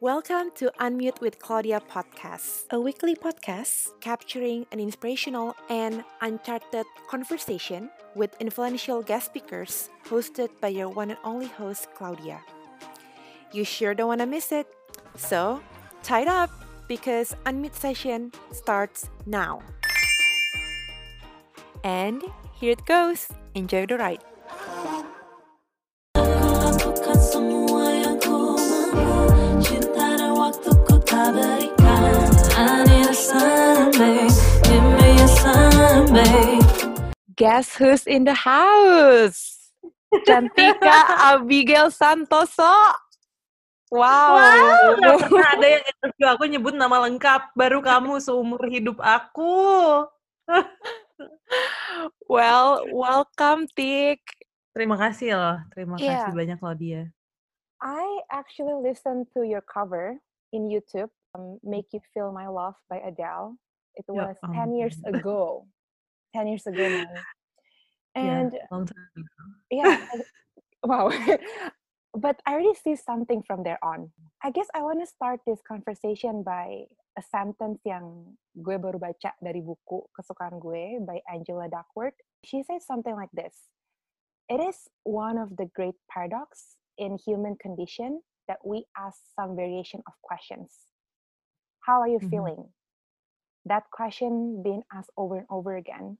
Welcome to Unmute with Claudia podcast, a weekly podcast capturing an inspirational and uncharted conversation with influential guest speakers hosted by your one and only host, Claudia. You sure don't want to miss it. So, tie it up because Unmute session starts now. And here it goes. Enjoy the ride. Guess who's in the house? Cantika Abigail Santoso. Wow. Wow, pernah ada yang interview aku nyebut nama lengkap. Baru kamu seumur hidup aku. well, welcome Tik. Terima kasih loh. Terima Iya. kasih banyak loh dia. I actually listened to your cover in YouTube, um, "Make You Feel My Love" by Adele. It was 10 years ago. 10 years ago, man. And Yeah, long time ago. yeah, wow. but I already see something from there on. I guess I want to start this conversation by a sentence yang gue baru baca dari buku kesukaan gue by Angela Duckworth. She says something like this. It is one of the great paradox in human condition that we ask some variation of questions. How are you Mhm. feeling? That question being asked over and over again,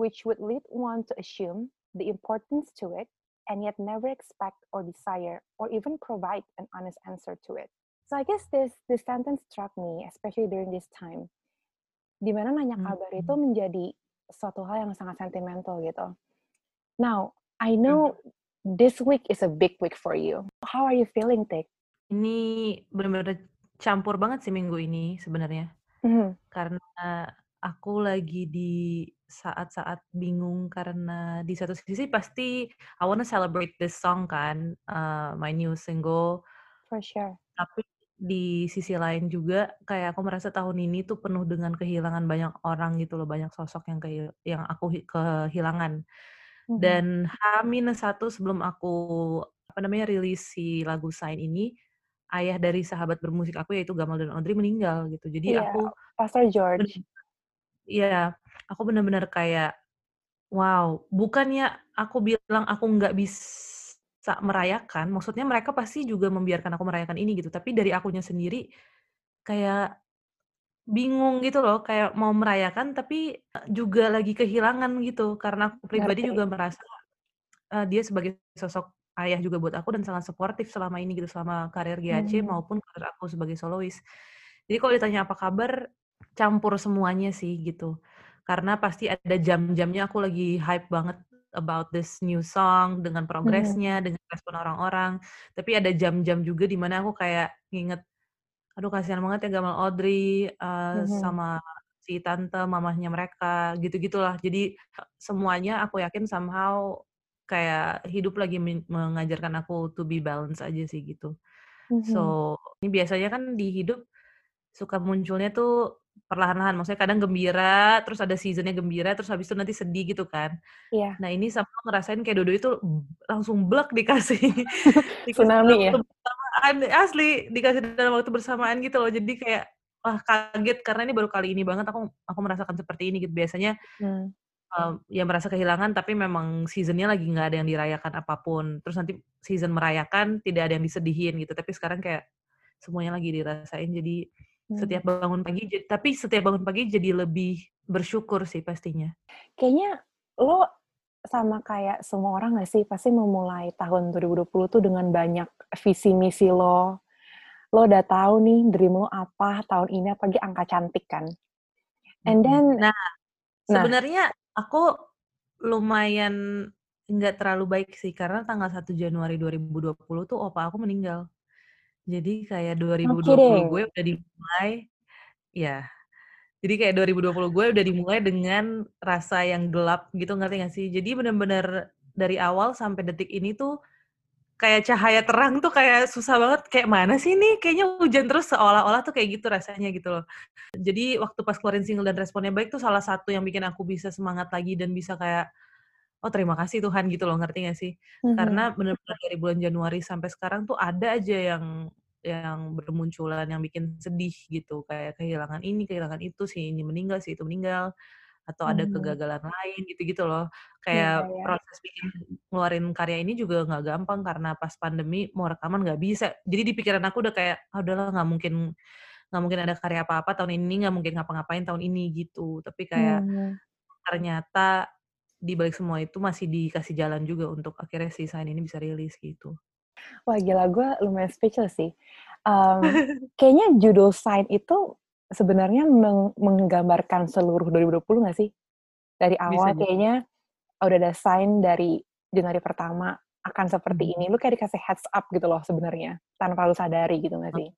which would lead one to assume the importance to it and yet never expect or desire or even provide an honest answer to it. So I guess this this sentence struck me, especially during this time, di mana nanya kabar itu Mhm. menjadi suatu hal yang sangat sentimental gitu. Now I know this week is a big week for you. How are you feeling, Tik? Ini benar-benar campur banget sih minggu ini sebenarnya. Mhm. Karena aku lagi di saat-saat bingung karena di satu sisi pasti I wanna celebrate this song kan, uh, my new single. For sure. Tapi di sisi lain juga kayak aku merasa tahun ini tuh penuh dengan kehilangan banyak orang gitu loh, banyak sosok yang kayak yang aku hi- kehilangan. Mhm. Dan H-1 sebelum aku apa namanya rilis si lagu Sign ini, ayah dari sahabat bermusik aku yaitu Gamal dan Audrey meninggal gitu. Jadi Iya, aku Pastor George. Iya, aku benar-benar kayak wow, bukannya aku bilang aku nggak bisa merayakan, maksudnya mereka pasti juga membiarkan aku merayakan ini gitu, tapi dari akunya sendiri kayak bingung gitu loh, kayak mau merayakan tapi eh, juga lagi kehilangan gitu, karena aku pribadi juga merasa eh, dia sebagai sosok ayah juga buat aku dan sangat suportif selama ini gitu, selama karir GAC Mhm. maupun karir aku sebagai solois. Jadi kalau ditanya apa kabar, campur semuanya sih gitu. Karena pasti ada jam-jamnya aku lagi hype banget about this new song dengan Mhm. progresnya, dengan respon orang-orang. Tapi ada jam-jam juga di mana aku kayak nginget, aduh kasihan banget ya Gamal Audrey uh, Mhm. sama si tante mamahnya mereka gitu-gitulah. Jadi semuanya aku yakin somehow kayak hidup lagi men- mengajarkan aku to be balance aja sih gitu. Mhm. So, ini biasanya kan di hidup suka munculnya tuh perlahan-lahan. Maksudnya kadang gembira, terus ada seasonnya gembira, terus habis itu nanti sedih gitu kan. Iya. Nah ini sama ngerasain kayak Dodo itu langsung blek dikasih dikasih Tsunami ya? Asli dikasih dalam waktu bersamaan gitu loh. Jadi kayak wah kaget karena ini baru kali ini banget aku aku merasakan seperti ini gitu. Biasanya Hmm. um, ya merasa kehilangan tapi memang seasonnya lagi nggak ada yang dirayakan apa pun. Terus nanti season merayakan tidak ada yang disedihin gitu. Tapi sekarang kayak semuanya lagi dirasain. Jadi Hmm. setiap bangun pagi, tapi setiap bangun pagi jadi lebih bersyukur sih pastinya. Kayaknya lo sama kayak semua orang gak sih pasti memulai tahun 2020 tuh dengan banyak visi misi lo. Lo udah tahu nih dream lo apa tahun ini apalagi angka cantik kan. And then Nah, nah, sebenarnya aku lumayan nggak terlalu baik sih karena tanggal 1 Januari 2020 tuh opa aku meninggal. Jadi kayak no 2020 kidding. gue udah dimulai, ya. Jadi kayak 2020 gue udah dimulai dengan rasa yang gelap gitu, ngerti gak sih? Jadi bener-bener dari awal sampai detik ini tuh kayak cahaya terang tuh kayak susah banget. Kayak mana sih nih? Kayaknya hujan terus seolah-olah tuh kayak gitu rasanya gitu loh. Jadi waktu pas keluarin single dan responnya baik tuh salah satu yang bikin aku bisa semangat lagi dan bisa kayak oh terima kasih Tuhan gitu loh, ngerti gak sih? Mhm. Karena bener-bener dari bulan Januari sampai sekarang tuh ada aja yang yang bermunculan yang bikin sedih gitu, kayak kehilangan ini, kehilangan itu, si ini meninggal, si itu meninggal, atau ada Mhm. kegagalan lain gitu-gitu loh. Iya Kayak iya. proses bikin ngeluarin karya ini juga nggak gampang karena pas pandemi mau rekaman nggak bisa. Jadi di pikiran aku udah kayak, "Ah udahlah nggak mungkin nggak mungkin ada karya apa-apa tahun ini, nggak mungkin ngapa-ngapain tahun ini," gitu. Tapi kayak Mmm. ternyata di balik semua itu masih dikasih jalan juga untuk akhirnya si Shine ini bisa rilis gitu. Wah gila, gue lumayan speechless sih. Mmm, kayaknya judul Shine itu sebenarnya meng menggambarkan seluruh 2020 nggak sih? Dari Bisa awal jadi. kayaknya udah ada sign dari Januari pertama akan seperti Mhm. ini, lu kayak dikasih heads up gitu loh sebenarnya, tanpa lu sadari gitu nggak sih?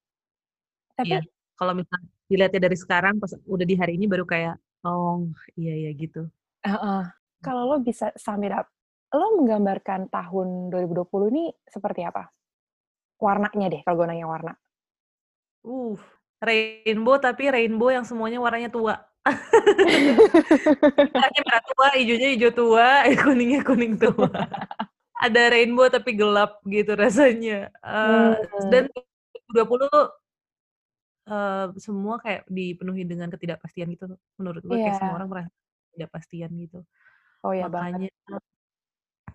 Tapi Iya, kalau misalnya dilihatnya dari sekarang pas udah di hari ini baru kayak, "Oh, iya ya," gitu. Heeh. Kalau lo bisa sum it up, lo menggambarkan tahun 2020 ini seperti apa? Warnanya deh, kalau gue nanya warna. Uh, rainbow tapi rainbow yang semuanya warnanya tua. Merahnya merah tua, ijonya ijo tua, kuningnya kuning tua. Ada rainbow tapi gelap gitu rasanya. Eee, Mmm. dan 2020 eee, semua kayak dipenuhi dengan ketidakpastian gitu, menurut gue kayak semua Iya. orang merasa ketidakpastian gitu. Oh ya banget.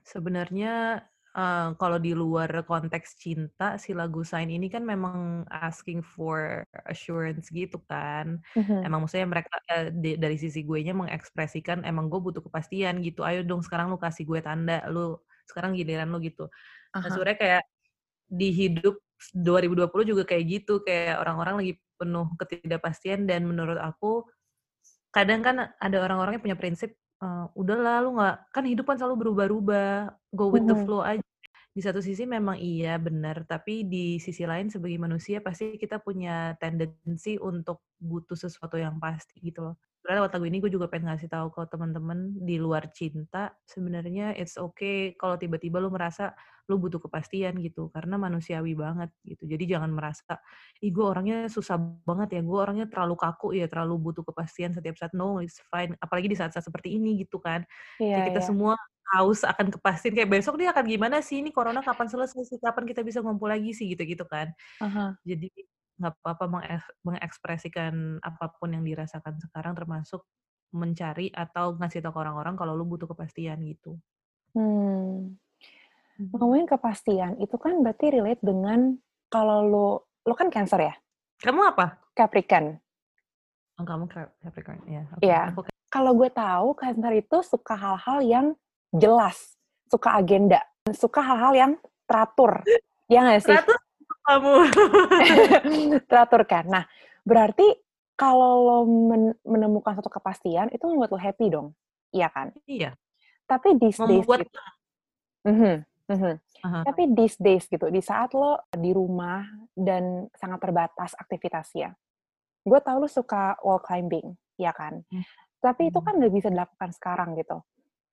Sebenarnya, eee, kalau di luar konteks cinta, si lagu Shine ini kan memang asking for assurance gitu kan. Mhm. Emang maksudnya mereka, eee, di dari sisi guenya mengekspresikan, "Emang gue butuh kepastian gitu, ayo dong sekarang lu kasih gue tanda, lu sekarang giliran lu," gitu. Nah hah. sebenarnya kayak di hidup 2020 juga kayak gitu, kayak orang-orang lagi penuh ketidakpastian dan menurut aku kadang kan ada orang-orang yang punya prinsip, eee, "Udahlah lu nggak kan hidup kan selalu berubah-ubah, go with the flow aja." Di satu sisi memang iya, bener, tapi di sisi lain sebagai manusia pasti kita punya tendensi untuk butuh sesuatu yang pasti gitu loh. Sebenarnya lewat lagu ini gue juga pengen ngasih tahu ke temen-temen di luar cinta, sebenarnya it's okay kalau tiba-tiba lu merasa lu butuh kepastian gitu, karena manusiawi banget gitu. Jadi jangan merasa, "Ih gue orangnya susah banget ya, gue orangnya terlalu kaku ya, terlalu butuh kepastian setiap saat." No, it's fine. Apalagi di saat-saat seperti ini gitu kan. Kayak kita iya. semua haus akan kepastian, kayak, "Besok nih akan gimana sih? Ini corona kapan selesai sih? Kapan kita bisa ngumpul lagi sih?" Gitu-gitu kan. Ah hah. Jadi nggak apa-apa mengek mengekspresikan apa pun yang dirasakan sekarang, termasuk mencari atau ngasih tahu ke orang-orang kalau lu butuh kepastian gitu. Mmm. Mhm. Ngomongin kepastian, itu kan berarti relate dengan kalau lu lu kan Cancer ya? Kamu apa? Capricorn. Oh kamu Cap Capricorn, iya, oke. Iya. Aku Kalau gue tahu Cancer itu suka hal-hal yang jelas, suka agenda, suka hal-hal yang teratur, iya nggak sih? Teratur kamu. Teratur kan? Nah, berarti kalau lo men menemukan suatu kepastian, itu membuat lo happy dong, iya kan? Iya. Tapi these days Membuat gitu mhm mhm. Ah hah. Tapi these days gitu, di saat lo di rumah dan sangat terbatas aktivitasnya. Gue tahu lo suka wall climbing, iya kan? Mmm, Tapi itu mhm. kan nggak bisa dilakukan sekarang gitu.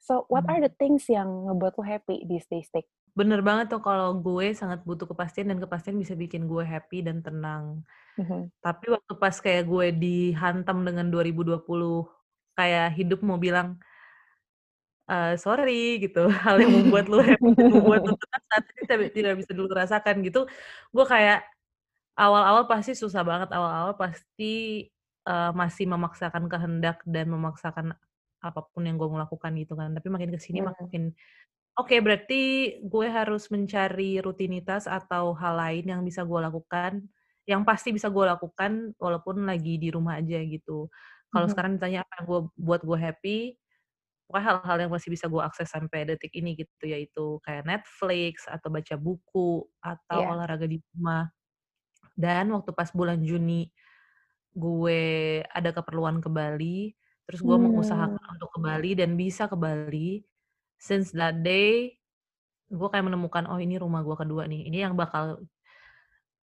So, what are the things yang ngebuat lo happy these days, Tik? Bener banget tuh kalau gue sangat butuh kepastian dan kepastian bisa bikin gue happy dan tenang. Mhm. Tapi waktu pas kayak gue dihantam dengan 2020, kayak hidup mau bilang eee, "Sorry," gitu, "hal yang membuat lu happy membuat lu tenang saat ini tidak bisa lu rasakan." Gitu, gue kayak awal-awal pasti susah banget, awal-awal pasti, eee, masih memaksakan kehendak dan memaksakan apa pun yang gue mau lakukan gitu kan. Tapi makin ke sini Mmm. makin, oke berarti gue harus mencari rutinitas atau hal lain yang bisa gue lakukan, yang pasti bisa gue lakukan walaupun lagi di rumah aja gitu. Kalau Mhm. sekarang ditanya apa yang gue buat gue happy, pokoknya hal-hal yang masih bisa gue akses sampai detik ini gitu, yaitu kayak Netflix atau baca buku atau Iya. olahraga di rumah. Dan waktu pas bulan Juni gue ada keperluan ke Bali, terus gue Mmm. mengusahakan untuk ke Bali dan bisa ke Bali, since that day gue kayak menemukan, "Oh ini rumah gue kedua nih, ini yang bakal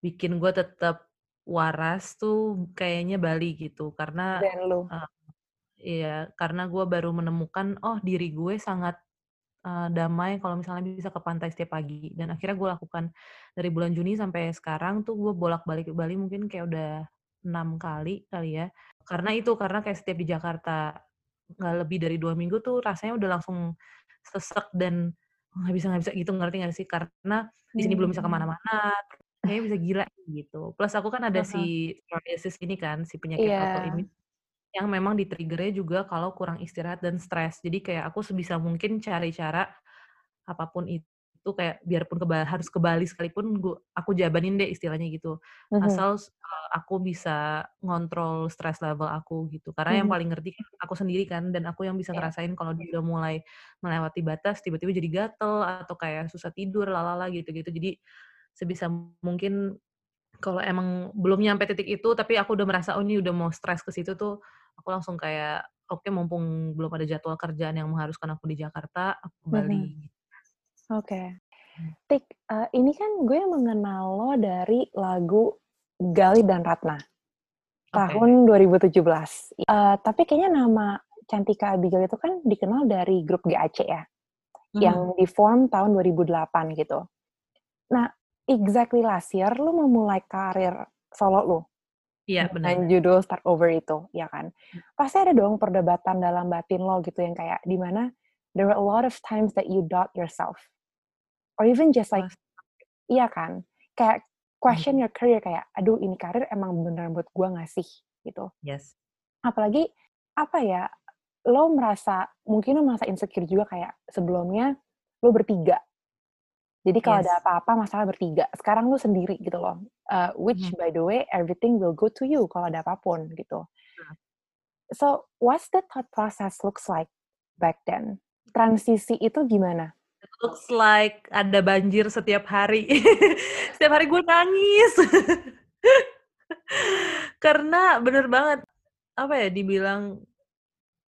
bikin gue tetap waras tuh kayaknya Bali," gitu. Karena, iya, karena gue baru menemukan, oh diri gue sangat, eee, damai kalau misalnya bisa ke pantai setiap pagi. Dan akhirnya gue lakukan dari bulan Juni sampai sekarang tuh gue bolak-balik ke Bali mungkin kayak udah 6 kali kali ya. Karena itu, karena kayak setiap di Jakarta nggak lebih dari 2 minggu tuh rasanya udah langsung sesek dan nggak bisa nggak bisa gitu, ngerti nggak sih? Karena di sini belum bisa ke Mmm. mana-mana kayaknya bisa gila gitu. Plus aku kan ada Heeh. si psoriasis ini kan, si penyakit Iya. autoimun yang memang di-trigger-nya juga kalau kurang istirahat dan stres. Jadi kayak aku sebisa mungkin cari cara apa pun itu kayak biarpun ke harus ke Bali sekalipun gu aku jabanin deh istilahnya gitu. Mhm. Asal eee, aku bisa ngontrol stres level aku gitu. Karena yang Mhm. paling ngerti kan aku sendiri kan dan aku yang bisa Iya. ngerasain kalau dia udah mulai melewati batas tiba-tiba jadi gatel atau kayak susah tidur, lalala gitu-gitu. Jadi sebisa mungkin kalau emang belum nyampe titik itu tapi aku udah merasa, oh ini udah mau stres ke situ tuh, aku langsung kayak, oke mumpung belum ada jadwal kerjaan yang mengharuskan aku di Jakarta, aku ke. Bali. Oke. Mmm. Tik, eee, ini kan gue mengenal lo dari lagu Galih dan Ratna, tahun Oke. 2017. Eee, tapi kayaknya nama Cantika Abigail itu kan dikenal dari grup GAC ya, Mhm. yang di-form tahun 2008 gitu. Nah, exactly last year lu memulai karir solo lu, Iya, dengan bener. judul Start Over itu, ya kan? Mmm. Pasti ada dong perdebatan dalam batin lo gitu yang kayak di mana there were a lot of times that you doubt yourself or even just like Pas iya kan? Kayak question Mhm. your career kayak, "Aduh ini karir emang beneran buat gua nggak sih?" Gitu. Yes. Apalagi, apa ya, lo merasa mungkin lo merasa insecure juga kayak sebelumnya lo bertiga. Jadi kalau ada Yes. apa-apa masalah bertiga, sekarang lu sendiri gitu loh, eee, which Mhm. by the way everything will go to you kalau ada apa pun gitu. So, what's the thought process looks like back then? Transisi itu gimana? Looks like ada banjir setiap hari. Setiap hari gue nangis. Karena bener banget, apa ya, dibilang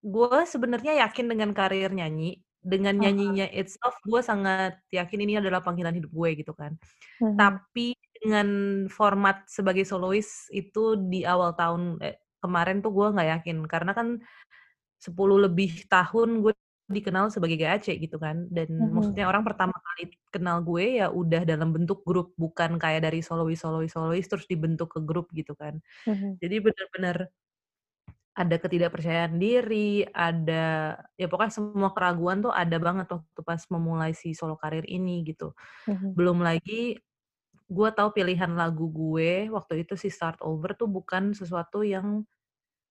gue sebenarnya yakin dengan karir nyanyi, dengan nyanyinya itself gue sangat yakin ini adalah panggilan hidup gue gitu kan. Mhm. Tapi dengan format sebagai solois itu di awal tahun eh, kemarin tuh gue nggak yakin. Karena kan 10 lebih tahun gue dikenal sebagai GAC gitu kan, dan Mhm. maksudnya orang pertama kali kenal gue ya udah dalam bentuk grup, bukan kayak dari solois-solois-solois terus dibentuk ke grup gitu kan. Mhm. Jadi bener-bener ada ketidakpercayaan diri, ada ya pokoknya semua keraguan tuh ada banget waktu pas memulai si solo karir ini gitu. Mhm. Belum lagi gue tahu pilihan lagu gue waktu itu si Start Over tuh bukan sesuatu yang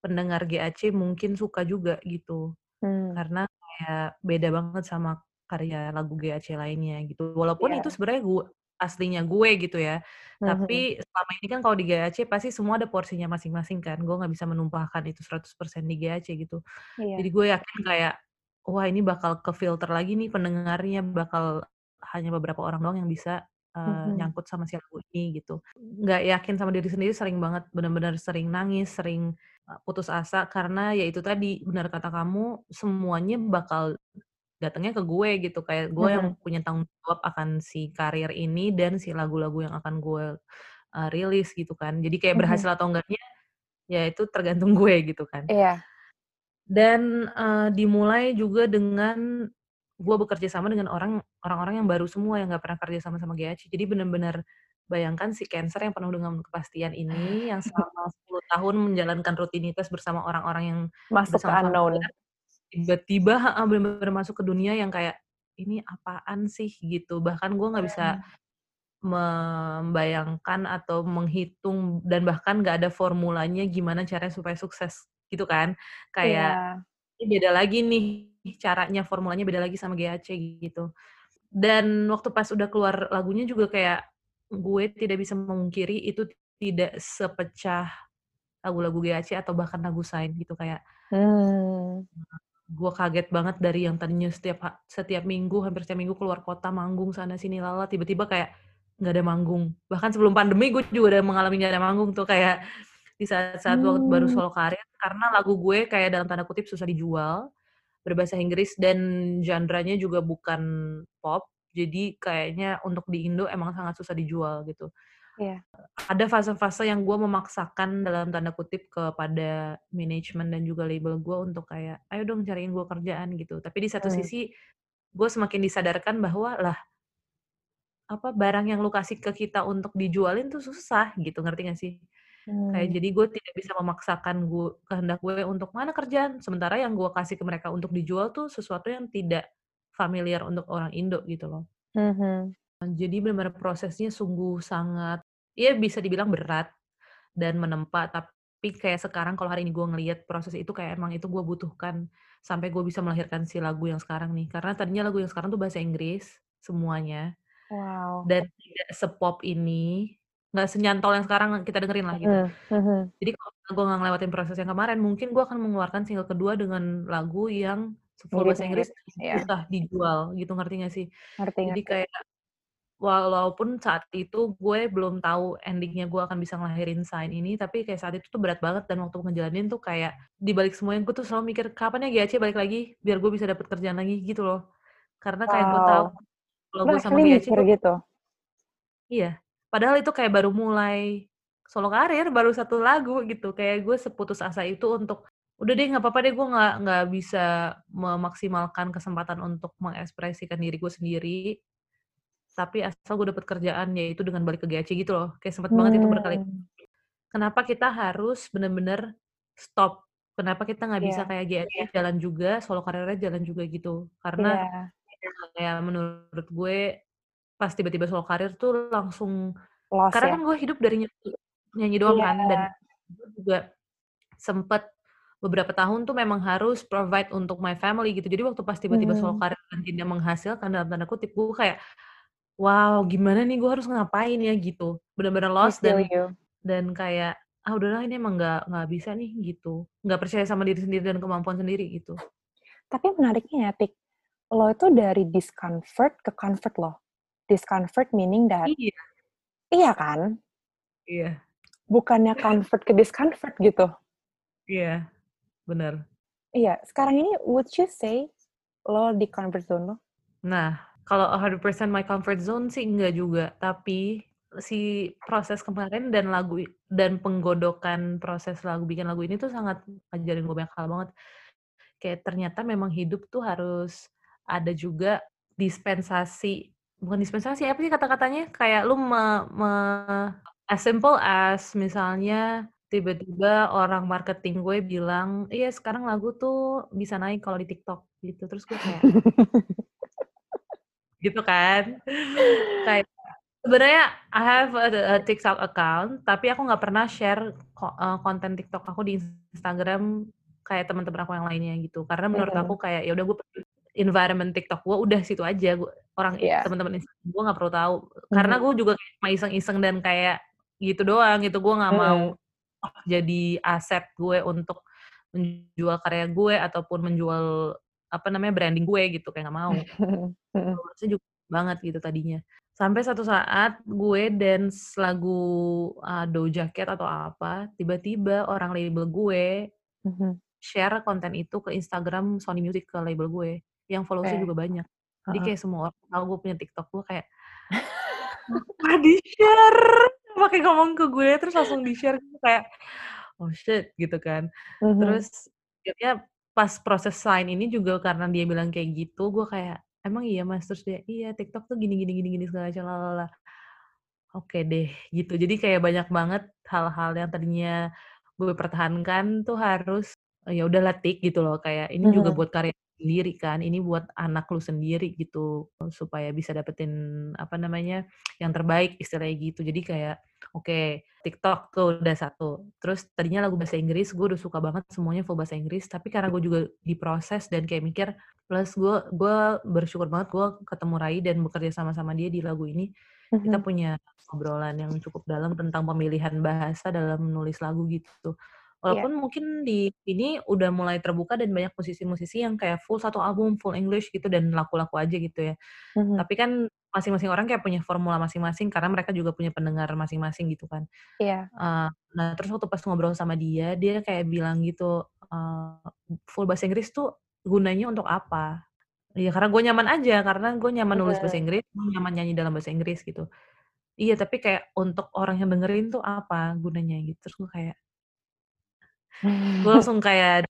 pendengar GAC mungkin suka juga gitu. Mmm. Karena kayak beda banget sama karya lagu GAC lainnya gitu. Walaupun itu Iya. sebenarnya gu aslinya gue gitu ya, Mhm. tapi selama ini kan kalau di GAC pasti semua ada porsinya masing-masing kan, gue nggak bisa menumpahkan itu 100% di GAC gitu. Jadi Iya. gue yakin kayak, wah ini bakal ke-filter lagi nih pendengarnya, bakal hanya beberapa orang doang yang bisa, eee, Mhm. nyangkut sama si lagu ini gitu. Nggak yakin sama diri sendiri sering banget, bener-bener sering nangis, sering, eee, putus asa karena ya itu tadi, bener kata kamu, semuanya bakal datangnya ke gue gitu, kayak gue yang Mhm. punya tanggung jawab akan si karir ini dan si lagu-lagu yang akan gue, eee, rilis gitu kan. Jadi kayak berhasil atau enggaknya, ya itu tergantung gue gitu kan. Iya. Dan, eee, dimulai juga dengan gue bekerja sama dengan orang orang-orang yang baru semua, yang nggak pernah kerja sama sama GAC. Jadi bener-bener bayangkan si Cancer yang penuh dengan kepastian ini, yang selama 10 tahun menjalankan rutinitas bersama orang-orang yang Masuk ke unknown. tiba-tiba heeh, bener-bener masuk ke dunia yang kayak, "Ini apaan sih?" Gitu. Bahkan gue nggak bisa Mhm. membayangkan atau menghitung dan bahkan nggak ada formulanya gimana caranya supaya sukses, gitu kan. Kayak, Iya. ini beda lagi nih caranya, formulanya beda lagi sama GAC gitu. Dan waktu pas udah keluar lagunya juga kayak, gue tidak bisa memungkiri itu tidak sepecah lagu-lagu GAC atau bahkan lagu Shine gitu, kayak Mmm. gue kaget banget dari yang tadinya setiap setiap minggu, hampir setiap minggu keluar kota, manggung sana sini, la la la, tiba-tiba kayak nggak ada manggung. Bahkan sebelum pandemi gue juga udah mengalami nggak ada manggung tuh, kayak di saat-saat waktu baru solo karir, karena lagu gue kayak dalam tanda kutip "susah dijual", berbahasa Inggris dan genre-nya juga bukan pop, jadi kayaknya untuk di Indo emang sangat susah dijual gitu. Iya. Ada fase-fase yang gue memaksakan dalam tanda kutip kepada manajemen dan juga label gue untuk kayak, "Ayo dong cariin gue kerjaan," gitu. Tapi di satu Mmm. sisi, gue semakin disadarkan bahwa, lah apa, barang yang lu kasih ke kita untuk dijualin tuh susah gitu, ngerti nggak sih? Kayak Mmm. jadi gue tidak bisa memaksakan gu kehendak gue untuk, "Mana kerjaan?" Sementara yang gue kasih ke mereka untuk dijual tuh sesuatu yang tidak familiar untuk orang Indo gitu loh. Mhm. Jadi bener-bener prosesnya sungguh sangat Iya bisa dibilang berat dan menempa, tapi kayak sekarang kalau hari ini gue ngelihat proses itu kayak emang itu gue butuhkan sampai gue bisa melahirkan si lagu yang sekarang nih. Karena tadinya lagu yang sekarang tuh bahasa Inggris semuanya Wow. dan tidak se-pop ini, nggak senyantol yang sekarang kita dengerin lah gitu. Mhm, mhm. Jadi kalau gue nggak ngelewatin proses yang kemarin, mungkin gue akan mengeluarkan single kedua dengan lagu yang full bahasa Inggris Mirip-mirip, iya. susah dijual gitu, ngerti nggak sih? Ngerti Jadi ngerti. kayak walaupun saat itu gue belum tahu ending-nya gue akan bisa ngelahirin Sign ini, tapi kayak saat itu tuh berat banget dan waktu ngejalanin tuh kayak di balik semuanya gue tuh selalu mikir kapan ya GAC balik lagi biar gue bisa dapet kerjaan lagi gitu loh. Karena kayak gue tahu Wow. kalau gue sama GAC tuh gitu? iya, padahal itu kayak baru mulai solo karir, baru satu lagu gitu. Kayak gue seputus asa itu untuk udah deh nggak apa-apa deh gue nggak nggak bisa memaksimalkan kesempatan untuk mengekspresikan diri gue sendiri tapi asal gue dapet kerjaan yaitu dengan balik ke GAC gitu loh kayak sempet banget itu berkali kenapa kita harus bener-bener stop kenapa kita nggak bisa Iya. kayak GAC jalan juga solo karirnya jalan juga gitu karena Iya. kayak menurut gue pas tiba-tiba solo karir tuh langsung Loss karena ya? kan gue hidup dari nyanyi nyanyi doang Iya. kan dan gue juga sempet beberapa tahun tuh memang harus provide untuk my family gitu. Jadi waktu pas tiba-tiba solo Mhm. karir dan tidak menghasilkan dalam tanda kutip, gue kayak, "Wow, gimana nih gue harus ngapain ya?" Gitu. Bener-bener I lost dan you. dan kayak, "Ah udahlah ini emang nggak nggak bisa nih," gitu. Nggak percaya sama diri sendiri dan kemampuan sendiri gitu. Tapi menariknya ya, Tik, lo itu dari discomfort ke comfort loh. Discomfort meaning that Iya. iya kan? Iya. Bukannya comfort ke discomfort gitu. Iya, bener. Iya, sekarang ini would you say lo di comfort zone lo? Nah, kalau 100% my comfort zone sih enggak juga, tapi si proses kemarin dan lagu dan penggodokan proses lagu bikin lagu ini tuh sangat ngajarin gue banyak hal banget. Kayak ternyata memang hidup tuh harus ada juga dispensasi bukan dispensasi, apa sih kata-katanya? Kayak lu me me as simple as misalnya tiba-tiba orang marketing gue bilang, "Iya sekarang lagu tuh bisa naik kalau di TikTok," gitu. Terus gue kayak gitu kan. Kayak sebenarnya I have a a TikTok account, tapi aku nggak pernah share ko eee, konten TikTok aku di Instagram kayak temen-temen aku yang lainnya gitu. Karena menurut aku kayak ya udah gue environment TikTok gue udah situ aja, gu orang i Iya. temen-temen Instagram gue nggak perlu tahu. Karena Mhm. gue juga kayak cuma iseng-iseng dan kayak gitu doang gitu, gue nggak mau Mhm. jadi aset gue untuk menjual karya gue ataupun menjual, apa namanya, branding gue gitu, kayak nggak mau. Mhm mhm. Followersnya juga banget gitu tadinya. Sampai satu saat gue dance lagu, eee, Doja Cat atau apa, tiba-tiba orang label gue Mhm. share konten itu ke Instagram Sony Music, ke label gue, yang followers-nya Oke. juga banyak. Jadi kayak semua orang tahu gue punya TikTok, gue kayak, "Kenapa di-share?" Pakai ngomong ke gue, terus langsung di-share gitu kayak, "Oh shit," gitu kan. Mhm. Terus akhirnya pas proses Sign ini juga karena dia bilang kayak gitu, gue kayak, "Emang iya Mas?" Terus dia, "Iya TikTok tuh gini gini gini gini segala macam la la la." Oke deh gitu. Jadi kayak banyak banget hal-hal yang tadinya gue pertahankan tuh harus, ya udahlah Tik gitu loh, kayak ini juga Mhm. buat karya sendiri kan, ini buat anak lu sendiri gitu, supaya bisa dapetin, apa namanya, yang terbaik istilahnya gitu. Jadi kayak, oke TikTok tuh udah satu, terus tadinya lagu bahasa Inggris gue udah suka banget semuanya full bahasa Inggris, tapi karena gue juga diproses dan kayak mikir, plus gue gue bersyukur banget gue ketemu Rai dan bekerja sama-sama dia di lagu ini, kita Mhm. punya obrolan yang cukup dalam tentang pemilihan bahasa dalam menulis lagu gitu. Iya. Walaupun mungkin di ini udah mulai terbuka dan banyak musisi-musisi yang kayak full satu album, full English gitu dan laku-laku aja gitu ya. Mhm. Tapi kan masing-masing orang kayak punya formula masing-masing karena mereka juga punya pendengar masing-masing gitu kan. Iya. Eee, nah terus waktu pas ngobrol sama dia, dia kayak bilang gitu, eee, full bahasa Inggris tuh gunanya untuk apa? Iya karena gue nyaman aja, karena gue nyaman nulis bahasa. Inggris, gue nyaman nyanyi dalam bahasa Inggris gitu. Iya tapi kayak untuk orang yang dengerin tuh apa gunanya gitu, terus gue kayak gue langsung kayak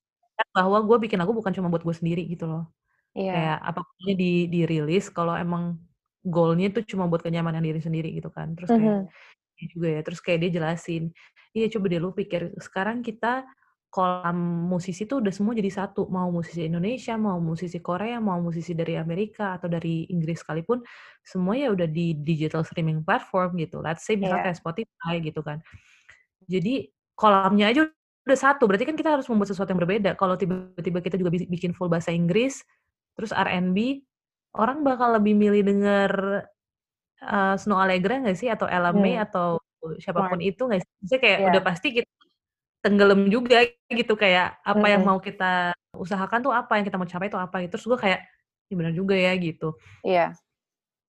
bahwa gue bikin lagu bukan cuma buat gue sendiri gitu loh. Iya. Kayak apa pun di dirilis kalau emang goal-nya tuh cuma buat kenyamanan diri sendiri gitu kan. Terus kayak, iya juga ya, terus kayak dia jelasin, "Iya coba deh lu pikir, sekarang kita kolam musisi tuh udah semua jadi satu, mau musisi Indonesia, mau musisi Korea, mau musisi dari Amerika atau dari Inggris sekalipun, semua ya udah di digital streaming platform gitu. Let's say misalnya Iya. kayak Spotify gitu kan. Jadi kolamnya aja udah satu, berarti kan kita harus membuat sesuatu yang berbeda. Kalau tiba-tiba kita juga bi bikin full bahasa Inggris, terus R&B, orang bakal lebih milih denger, eee, Snow Allegra nggak sih? Atau Ella Hmm. atau siapa pun Smart. itu nggak sih? Maksudnya kayak udah Iya. pasti kita tenggelam juga gitu, kayak apa yang Mhm. mau kita usahakan tuh apa, yang kita mau capai itu apa, terus gue kayak, "Ih bener juga ya," gitu. Iya.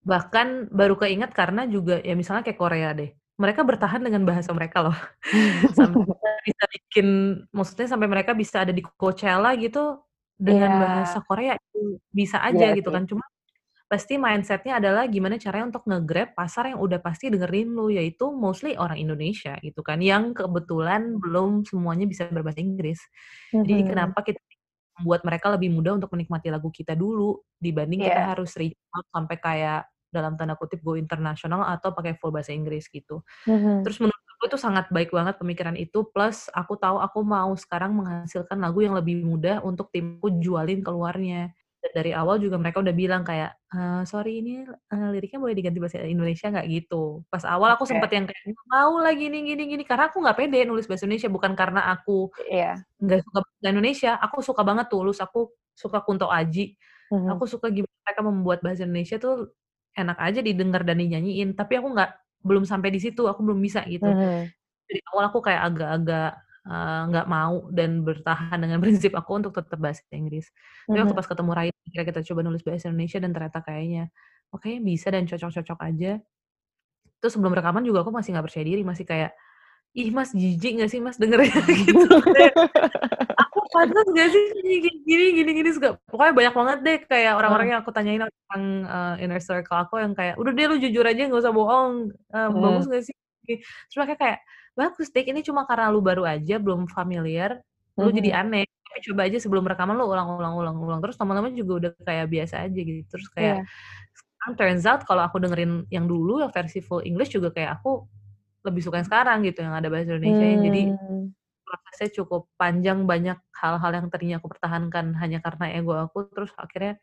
Bahkan baru keinget karena juga ya misalnya kayak Korea deh, mereka bertahan dengan bahasa mereka loh. Sampai bisa bikin maksudnya sampai mereka bisa ada di Coachella gitu, dengan Iya. bahasa Korea itu bisa aja Iya gitu kan. Cuma pasti mindset-nya adalah gimana caranya untuk nge-grab pasar yang udah pasti dengerin lu, yaitu mostly orang Indonesia gitu kan, yang kebetulan belum semuanya bisa berbahasa Inggris. Jadi Mhm. kenapa kita membuat mereka lebih mudah untuk menikmati lagu kita dulu, dibanding kita Iya. harus reach out sampai kayak dalam tanda kutip "go international" atau pakai full bahasa Inggris gitu. Mhm. Terus menurut aku itu sangat baik banget pemikiran itu, plus aku tahu aku mau sekarang menghasilkan lagu yang lebih mudah untuk timku jualin ke luarnya. Dan dari awal juga mereka udah bilang kayak, eee, "Sorry ini, eee, liriknya boleh diganti bahasa Indonesia nggak?" Gitu. Pas awal aku sempet Oke. yang kayak, "Nggak mau lah gini gini gini," karena aku nggak pede nulis bahasa Indonesia, bukan karena aku Iya. nggak suka bahasa Indonesia, aku suka banget Tulus, aku suka Kunto Aji, Mhm. aku suka gimana mereka membuat bahasa Indonesia tuh enak aja didengar dan dinyanyiin, tapi aku nggak belum sampai di situ, aku belum bisa gitu. Mhm. Dari awal aku kayak agak-agak, eee, nggak mau dan bertahan dengan prinsip aku untuk tetap bahasa Inggris. Tapi waktu Mhm. pas ketemu Ryan, akhirnya kita coba nulis bahasa Indonesia dan ternyata kayaknya, oh kayaknya bisa dan cocok-cocok aja. Terus sebelum rekaman juga aku masih nggak percaya diri, masih kayak, "Ih Mas, jijik nggak sih Mas dengernya?" Gitu. "Aku pantes nggak sih kayak gini gini gini?" Sega pokoknya banyak banget deh kayak orang-orang yang aku tanyain tentang, eee, inner circle aku yang kayak, "Udah deh lu jujur aja nggak usah bohong, eee, bagus Mhm. nggak sih?" Terus mereka kayak, "Bagus Tik, ini cuma karena lu baru aja, belum familiar, lu Mhm. jadi aneh. Tapi coba aja sebelum rekaman lu ulang ulang ulang ulang terus lama-lama juga udah kayak biasa aja gitu." Terus kayak Iya. sekarang turns out kalau aku dengerin yang dulu, yang versi full English juga kayak aku lebih suka yang sekarang gitu, yang ada bahasa Indonesianya. Jadi Mmm. prosesnya cukup panjang, banyak hal-hal yang tadinya aku pertahankan hanya karena ego aku, terus akhirnya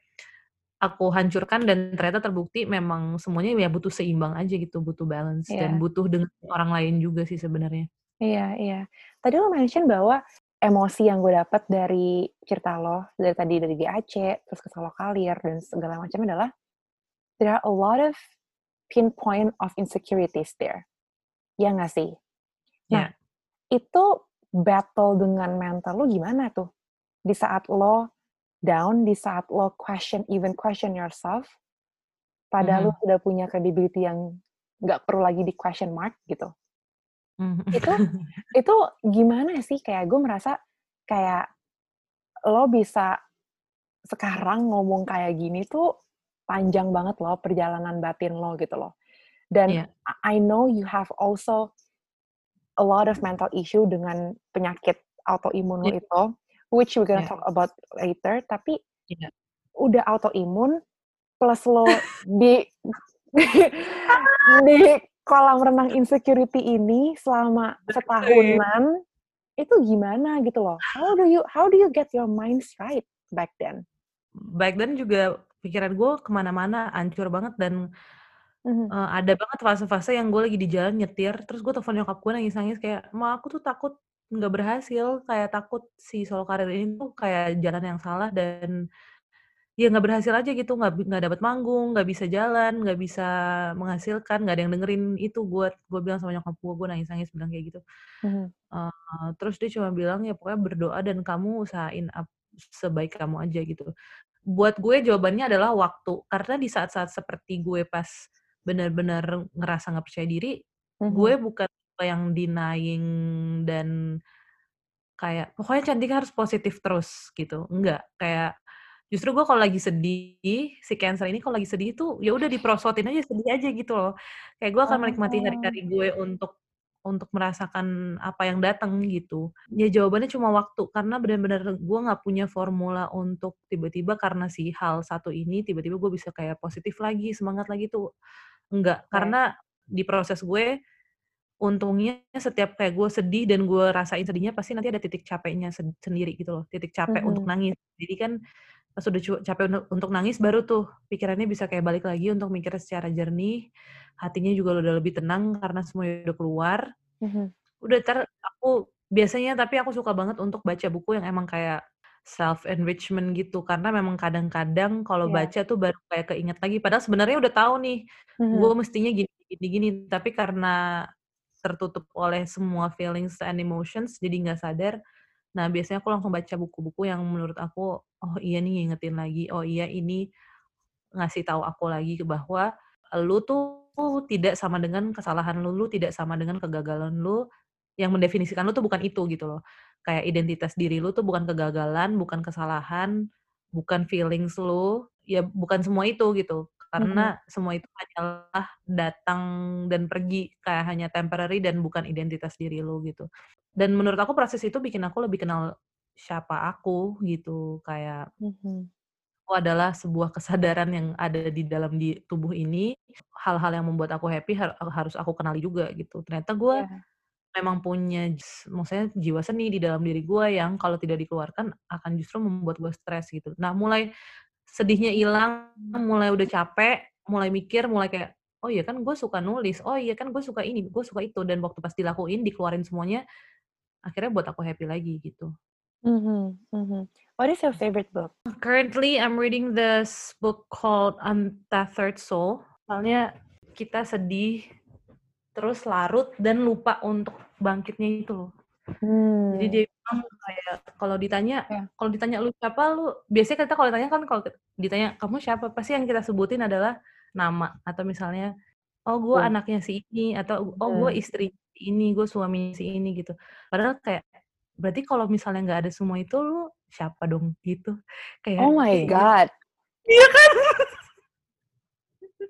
aku hancurkan dan ternyata terbukti memang semuanya ya butuh seimbang aja gitu, butuh balance dan Iya. butuh dengerin orang lain juga sih sebenarnya. Iya iya. Tadi lo mention bahwa emosi yang gue dapet dari cerita lo, dari tadi dari GAC, terus ke Solo Kalir dan segala macam adalah, there are a lot of pinpoint of insecurities there. Iya nggak sih? Nah, Iya. itu battle dengan mental lo gimana tuh? Di saat lo down, di saat lo question even question yourself, padahal lo Mhm. udah punya credibility yang nggak perlu lagi di question mark gitu. Mhm. Itu itu gimana sih? Kayak gue merasa kayak lo bisa sekarang ngomong kayak gini tuh panjang banget loh perjalanan batin lo gitu loh. Dan Iya. I know you have also a lot of mental issue dengan penyakit autoimun Iya. itu, which we're gonna Iya. talk about later, tapi Iya. udah autoimun plus lo di di kolam renang insecurity ini selama setahunan, itu gimana gitu loh? How do you how do you get your minds right back then? Back then juga pikiran gue ke mana-mana, hancur banget dan, Mhm. eee, ada banget fase-fase yang gue lagi di jalan nyetir, terus gue telepon nyokap gue nangis-nangis kayak, "Ma, aku tuh takut nggak berhasil, kayak takut si Solo Karir ini tuh kayak jalan yang salah dan ya nggak berhasil aja gitu, nggak nggak dapet manggung, nggak bisa jalan, nggak bisa menghasilkan, nggak ada yang dengerin itu buat" gue bilang sama nyokap gue, gue nangis-nangis bilang kayak gitu. Mhm. Eee, terus dia cuma bilang, "Ya pokoknya berdoa dan kamu usahain ap sebaik kamu aja," gitu. Buat gue jawabannya adalah waktu, karena di saat-saat seperti gue pas bener-bener ngerasa nggak percaya diri, gue Mhm. bukan tipe yang denying dan kayak, "Pokoknya cantik harus positif terus," gitu, enggak. Kayak justru gue kalau lagi sedih, si Cancer ini kalau lagi sedih tuh ya udah diprosotin aja, sedih aja gitu loh. Kayak gue akan menikmati Oh. hari-hari gue untuk untuk merasakan apa yang datang gitu. Ya jawabannya cuma waktu, karena bener-bener gue nggak punya formula untuk tiba-tiba karena si hal satu ini, tiba-tiba gue bisa kayak positif lagi, semangat lagi tuh, enggak. Oke. Karena di proses gue untungnya setiap kayak gue sedih dan gue rasain sedihnya pasti nanti ada titik capeknya sen sendiri gitu loh, titik capek untuk Mhm. nangis. Jadi kan pas udah capek untuk untuk nangis baru tuh pikirannya bisa kayak balik lagi untuk mikir secara jernih, hatinya juga udah lebih tenang karena semuanya udah keluar. Mhm. Udah entar aku biasanya tapi aku suka banget untuk baca buku yang emang kayak self enrichment gitu, karena memang kadang-kadang kalau Iya. baca tuh baru kayak keinget lagi, padahal sebenarnya udah tahu nih, gue Mhm. mestinya gini gini gini, tapi karena tertutup oleh semua feelings and emotions jadi nggak sadar. Nah, biasanya aku langsung baca buku-buku yang menurut aku, "Oh iya nih ngingetin lagi, oh iya ini ngasih tahu aku lagi bahwa lu tuh tidak sama dengan kesalahan lu, lu tidak sama dengan kegagalan lu, yang mendefinisikan lu tuh bukan itu," gitu loh. Kayak identitas diri lu tuh bukan kegagalan, bukan kesalahan, bukan feelings lu, ya bukan semua itu gitu. Karena semua itu hanyalah datang dan pergi, kayak hanya temporary dan bukan identitas diri lu gitu. Dan menurut aku proses itu bikin aku lebih kenal siapa aku gitu, kayak Mhm. aku adalah sebuah kesadaran yang ada di dalam di tubuh ini, hal-hal yang membuat aku happy har harus aku kenali juga gitu. Ternyata gue Iya. memang punya maksudnya jiwa seni di dalam diri gue yang kalau tidak dikeluarkan akan justru membuat gue stres gitu. Nah, mulai sedihnya ilang, mulai udah capek, mulai mikir, mulai kayak, "Oh iya kan gue suka nulis, oh iya kan gue suka ini, gue suka itu," dan waktu pas dilakuin, dikeluarin semuanya, akhirnya buat aku happy lagi gitu. Mhm mhm. What is your favorite book? Currently I'm reading this book called Untethered Soul. Soalnya kita sedih, terus larut dan lupa untuk bangkitnya itu loh. Jadi dia kalau ditanya Iya. kalau ditanya, "Lu siapa lu?" Biasanya kita kalau ditanya kan kalau ditanya, "Kamu siapa?" Pasti yang kita sebutin adalah nama atau misalnya, "Oh gue Betul. anaknya si ini," atau, "Oh gue Bener. istri si ini, gue suami si ini," gitu. Padahal kayak, berarti kalau misalnya nggak ada semua itu lu siapa dong? Gitu. Oh Kayak my kayak gitu. god. Iya kan?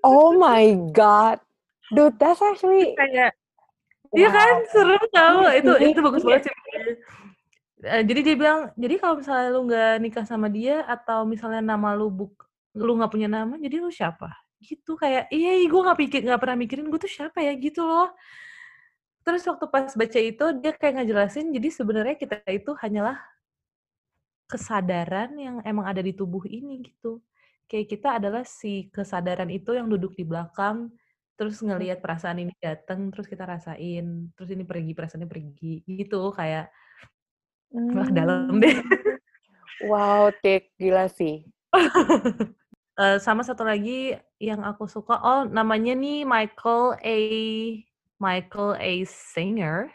Oh my god. Dude, that's actually kayak iya kan? wow. Serem tau, Iya itu itu bagus iya. banget sih Eee, jadi dia bilang, "Jadi kalau misalnya lu nggak nikah sama dia atau misalnya nama lu buk lu nggak punya nama, jadi lu siapa?" Gitu, kayak, iya ih gue nggak pikir nggak pernah mikirin gue tuh siapa ya, gitu loh. Terus waktu pas baca itu dia kayak ngejelasin, jadi sebenarnya kita itu hanyalah kesadaran yang emang ada di tubuh ini gitu. Kayak kita adalah si kesadaran itu yang duduk di belakang, terus ngelihat perasaan ini dateng, terus kita rasain, terus ini pergi, perasaannya pergi, gitu. Kayak wah dalam deh. Wow, Tik, gila sih. Eee, sama satu lagi yang aku suka, oh namanya nih Michael A. Michael A. Singer.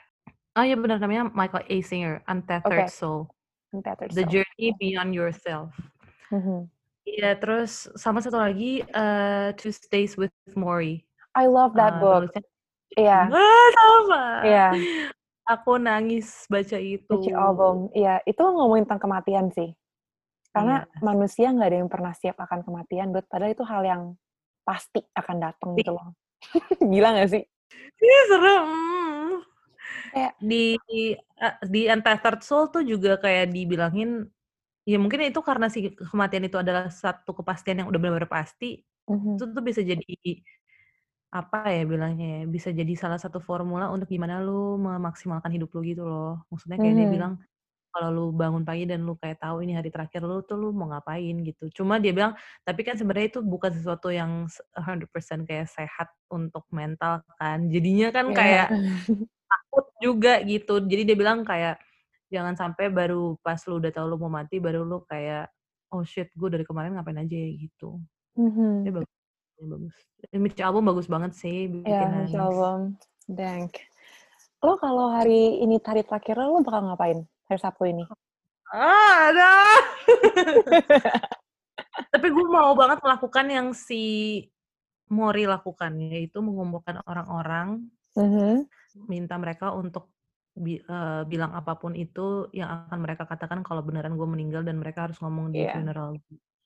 Oh iya bener namanya Michael A. Singer, Untethered Oke. Soul. Untethered The Soul, Journey. Beyond Yourself. Mhm. Iya, terus sama satu lagi, eee, Tuesdays with Morrie. I love that Eee, book. Iya. wah sama! Iya. Aku nangis baca itu. Richie Albom, iya, itu ngomongin tentang kematian sih. Karena Iya. manusia nggak ada yang pernah siap akan kematian, Dud, padahal itu hal yang pasti akan datang gitu loh. Gila nggak sih? Ih, serem. Kayak Di eee, di Untethered Soul tuh juga kayak dibilangin, ya mungkin itu karena si kematian itu adalah satu kepastian yang udah bener-bener pasti, itu Mhm. tuh bisa jadi, apa ya bilangnya ya, bisa jadi salah satu formula untuk gimana lu memaksimalkan hidup lu gitu loh. Maksudnya kayak dia bilang, kalau lu bangun pagi dan lu kayak tahu ini hari terakhir lu tuh, lu mau ngapain gitu. Cuma dia bilang, tapi kan sebenarnya itu bukan sesuatu yang se 100% kayak sehat untuk mental kan. Jadinya kan Iya. kayak takut juga gitu. Jadi dia bilang kayak, jangan sampai baru pas lu udah tahu lu mau mati, baru lu kayak, "Oh shit, gue dari kemarin ngapain aja ya?" Gitu. Dia Mhm. bagus dia bagus. Richie Albom bagus banget sih, bikin Iya. Albom, Dang. Lo kalau hari ini hari terakhir lo, bakal ngapain hari Sabtu ini? Ah, aduh. Tapi gue mau banget melakukan yang si Morrie lakukan, yaitu mengumpulkan orang-orang, Mhm. minta mereka untuk bi eee, bilang apa pun itu yang akan mereka katakan kalau beneran gue meninggal dan mereka harus ngomong di Iya. funeral.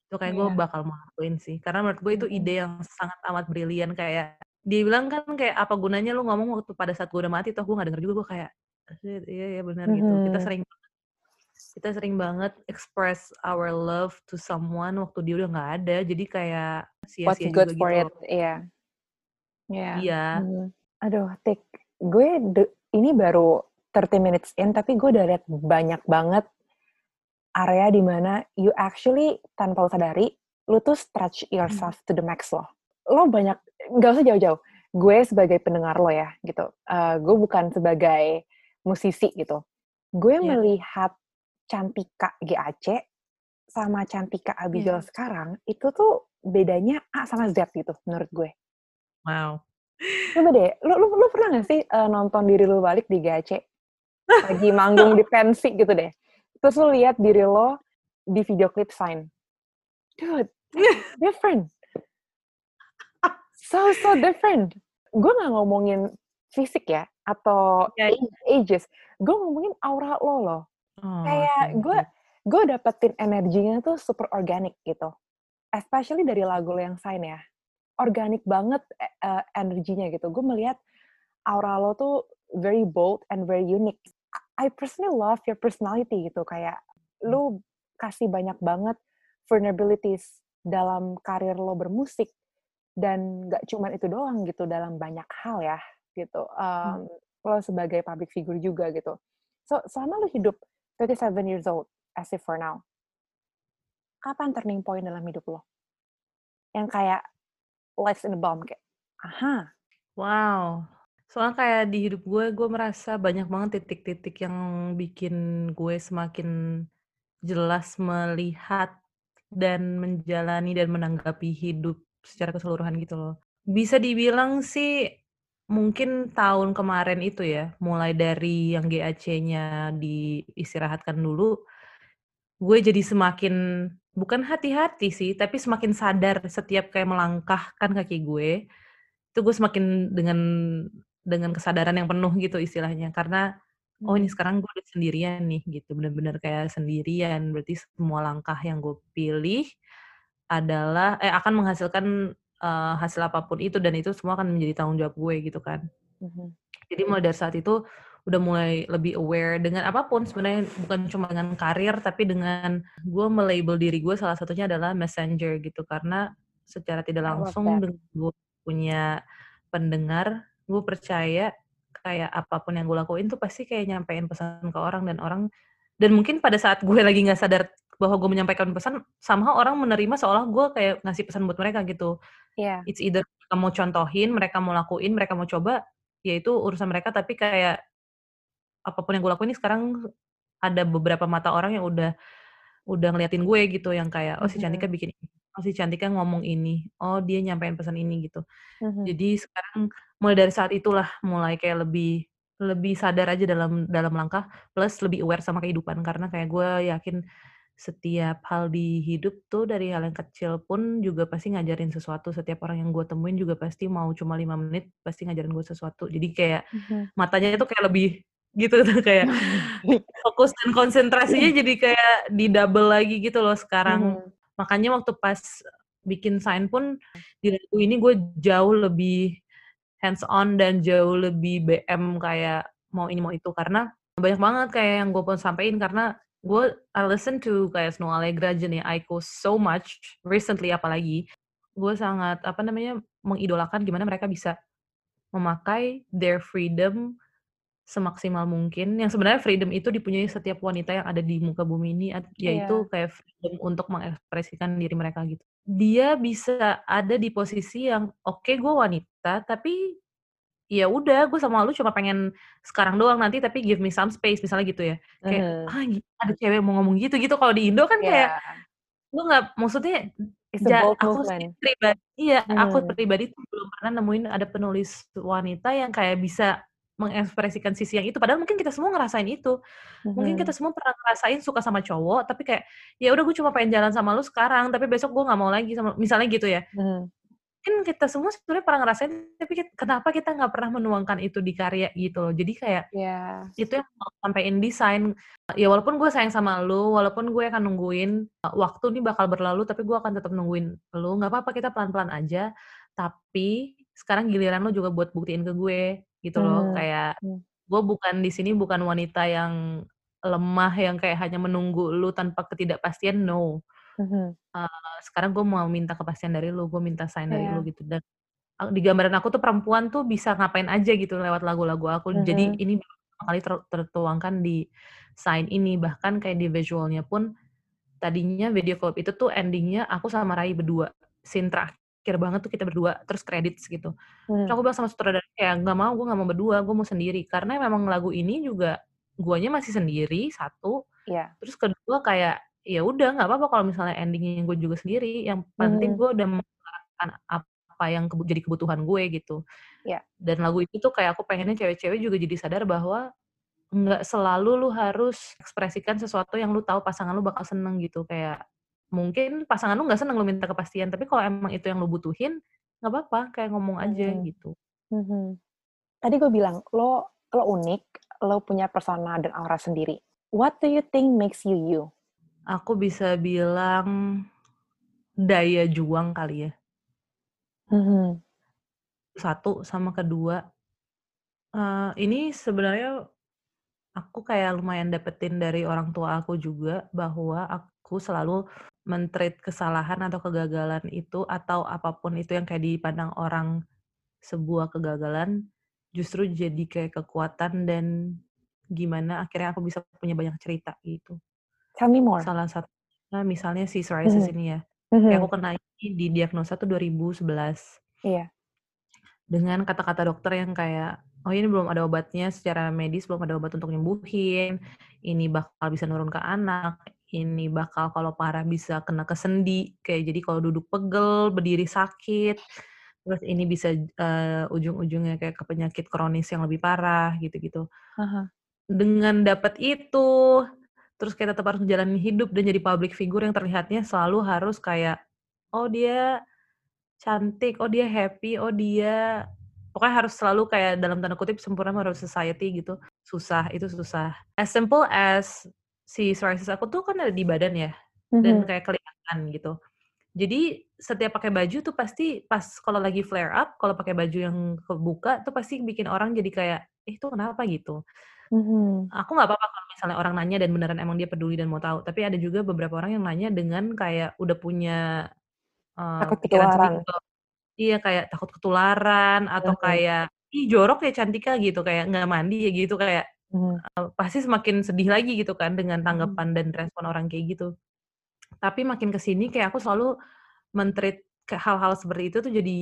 Itu kayak gue Iya. bakal mau lakuin sih, karena menurut gue itu ide yang sangat amat brilian, kayak dia bilang kan kayak, "Apa gunanya lu ngomong waktu pada saat gue udah mati, toh gue nggak denger juga." Gue kayak, "Shit, iya ya bener," gitu. Kita sering kita sering banget express our love to someone waktu dia udah nggak ada, jadi kayak What's sia-sia good juga for gitu it, iya. Iya, Iya. mhm. Aduh, Tik gue de- ini baru 30 minutes in, tapi gue udah lihat banyak banget area di mana you actually tanpa sadari, lu tuh stretch yourself to the max loh. Lo banyak, nggak usah jauh-jauh. Gue sebagai pendengar lo ya, gitu. Eh, gue bukan sebagai musisi gitu. Gue Iya. melihat Cantika GAC sama Cantika Abigail Iya. sekarang, itu tuh bedanya A sama Z gitu menurut gue. Wow. Coba deh, lu, lu, lu pernah gak sih eh, nonton diri lu balik di GAC? Lagi manggung di pensi gitu deh. Terus lu lihat diri lo di video klip sign. Dude, different. So, so different. Gue gak ngomongin fisik ya, atau Iya, age- ages. Gue ngomongin aura lo loh. Oh, Kayak gue, gue dapetin energinya tuh super organik gitu. Especially dari lagu lo yang sign ya. Organik banget eh, energinya gitu. Gue melihat aura lo tuh very bold and very unique. I personally love your personality gitu. Kayak lu kasih banyak banget vulnerabilities dalam karir lo bermusik. Dan gak cuman itu doang gitu dalam banyak hal ya gitu. Um, Lo sebagai public figure juga gitu. So, selama lu hidup 37 years old, as if for now, kapan turning point dalam hidup lo? Yang kayak lights in the bomb, kayak, aha, Wow. Soalnya kayak di hidup gue, gue merasa banyak banget titik-titik yang bikin gue semakin jelas melihat dan menjalani dan menanggapi hidup secara keseluruhan gitu loh. Bisa dibilang sih mungkin tahun kemarin itu ya, mulai dari yang GAC-nya diistirahatkan dulu, gue jadi semakin bukan hati-hati sih, tapi semakin sadar setiap kayak melangkahkan kaki gue, itu gue semakin dengan dengan kesadaran yang penuh gitu istilahnya. Karena oh ini Hmm. sekarang gue udah sendirian nih gitu, bener-bener kayak sendirian. Berarti semua langkah yang gue pilih adalah eh akan menghasilkan eh, hasil apa pun itu dan itu semua akan menjadi tanggung jawab gue gitu kan. Mhm. Jadi mulai dari saat itu udah mulai lebih aware dengan apa pun sebenarnya bukan cuma dengan karir tapi dengan gue melabel diri gue salah satunya adalah messenger gitu karena secara tidak langsung dengan gue punya pendengar gue percaya kayak apa pun yang gue lakuin tuh pasti kayak nyampein pesan ke orang dan orang dan mungkin pada saat gue lagi nggak sadar bahwa gue menyampaikan pesan somehow orang menerima seolah gue kayak ngasih pesan buat mereka gitu Iya. it's either mereka mau contohin, mereka mau lakuin, mereka mau coba, ya itu urusan mereka. Tapi kayak apa pun yang gue lakuin ini sekarang ada beberapa mata orang yang udah udah ngeliatin gue gitu, yang kayak oh si Cantika bikin ini, oh si Cantika ngomong ini, oh dia nyampein pesan ini gitu. Mhm. Jadi sekarang mulai dari saat itulah mulai kayak lebih lebih sadar aja dalam dalam langkah plus lebih aware sama kehidupan karena kayak gue yakin setiap hal di hidup tuh dari hal yang kecil pun juga pasti ngajarin sesuatu setiap orang yang gue temuin juga pasti mau cuma lima menit pasti ngajarin gue sesuatu jadi kayak Mhm. matanya itu kayak lebih gitu tuh kayak fokus dan konsentrasinya jadi kayak di double lagi gitu loh sekarang Mhm. Makanya waktu pas bikin sign pun di lagu ini gue jauh lebih hands on dan jauh lebih BM kayak mau ini mau itu. Karena banyak banget kayak yang gue pun sampein karena gue I listen to kayak Snow Allegra, Jenny Aiko so much recently apalagi. Gue sangat apa namanya mengidolakan gimana mereka bisa memakai their freedom semaksimal mungkin yang sebenarnya freedom itu dipunyai setiap wanita yang ada di muka bumi ini at- yaitu Iya. kayak freedom untuk mengekspresikan diri mereka gitu dia bisa ada di posisi yang oke gue wanita tapi ya udah gue sama lu cuma pengen sekarang doang nanti tapi give me some space misalnya gitu ya kayak Mhm. ah ada cewek mau ngomong gitu gitu kalau di Indo kan kayak Iya. lu nggak maksudnya ja, aku pribadi iya aku Hmm. pribadi tuh belum pernah nemuin ada penulis wanita yang kayak bisa mengekspresikan sisi yang itu padahal mungkin kita semua ngerasain itu. Mungkin kita semua pernah ngerasain suka sama cowok tapi kayak ya udah gue cuma pengen jalan sama lu sekarang tapi besok gue nggak mau lagi sama misalnya gitu ya. Mhm. mungkin kita semua sebenarnya pernah ngerasain tapi kita- kenapa kita nggak pernah menuangkan itu di karya gitu loh. Jadi kayak Iya. itu yang mau sampein desain ya walaupun gue sayang sama lu walaupun gue akan nungguin uh, waktu ini bakal berlalu tapi gue akan tetap nungguin lu nggak apa-apa kita pelan-pelan aja. Tapi sekarang giliran lu juga buat buktiin ke gue gitu loh Mhm. kayak Hmm. gue bukan di sini bukan wanita yang lemah yang kayak hanya menunggu lu tanpa ketidakpastian no Mhm. Uh, sekarang gue mau minta kepastian dari lu gue minta sign dari Iya. lu gitu dan di gambaran aku tuh perempuan tuh bisa ngapain aja gitu lewat lagu-lagu aku. Jadi Mhm. ini pertama kali ter tertuangkan di Sign ini, bahkan kayak di visualnya pun tadinya video klip itu tuh ending-nya aku sama Rai berdua, scene terakhir banget tuh kita berdua, terus credits gitu. Terus Mhm. aku bilang sama sutradara kayak, "Nggak mau, gue nggak mau berdua, gue mau sendiri." Karena memang lagu ini juga guanya masih sendiri, satu, Iya. terus kedua kayak, ya udah nggak apa-apa kalau misalnya ending-nya gue juga sendiri, yang penting Mhm. gue udah mengutarakan apa yang jadi kebutuhan gue gitu. Iya. Dan lagu itu tuh kayak aku pengennya cewek-cewek juga jadi sadar bahwa nggak selalu lu harus ekspresikan sesuatu yang lu tahu pasangan lu bakal seneng gitu. Kayak mungkin pasangan lu nggak seneng lu minta kepastian, tapi kalau emang itu yang lu butuhin, nggak apa-apa, kayak ngomong aja Mhm. gitu. Mhm. Tadi gue bilang, lo lo unik, lo punya persona dan aura sendiri. What do you think makes you you? Aku bisa bilang daya juang kali ya. Mhm. Satu, sama kedua, eee, ini sebenarnya aku kayak lumayan dapetin dari orang tua aku juga, bahwa aku selalu men-treat kesalahan atau kegagalan itu, atau apa pun itu yang kayak dipandang orang sebuah kegagalan, justru jadi kayak kekuatan dan gimana akhirnya aku bisa punya banyak cerita gitu. Tell me more. Salah satunya misalnya si psoriasis Mhm. ini ya, kayak aku Mhm. kena ini didiagnosa tuh 2011. Iya. Dengan kata-kata dokter yang kayak, "Oh ini belum ada obatnya secara medis, belum ada obat untuk nyembuhin, ini bakal bisa nurun ke anak, ini bakal kalau parah bisa kena ke sendi, kayak jadi kalau duduk pegel, berdiri sakit, terus ini bisa, eee, ujung-ujungnya kayak ke penyakit kronis yang lebih parah," gitu-gitu. Dengan dapet itu, terus kayak tetep harus ngejalanin hidup dan jadi public figure yang terlihatnya selalu harus kayak, oh dia cantik, oh dia happy, oh dia pokoknya harus selalu kayak dalam tanda kutip "sempurna menurut society" gitu. Susah, itu susah. As simple as si psoriasis aku tuh kan ada di badan ya, dan Mhm. kayak kelihatan gitu. Jadi setiap pakai baju tuh pasti pas kalau lagi flare up, kalau pakai baju yang kebuka tuh pasti bikin orang jadi kayak, "Ih itu kenapa?" Gitu. Mhm. Aku nggak apa-apa kalau misalnya orang nanya dan beneran emang dia peduli dan mau tahu, tapi ada juga beberapa orang yang nanya dengan kayak udah punya, eee, Takut ketularan. Iya kayak takut ketularan atau Mhm. kayak, "Ih jorok ya Cantika," gitu, kayak nggak mandi ya gitu, kayak, Eee, pasti semakin sedih lagi gitu kan dengan Mhm. tanggapan dan respon orang kayak gitu. Tapi makin ke sini kayak aku selalu men-treat hal-hal seperti itu tuh jadi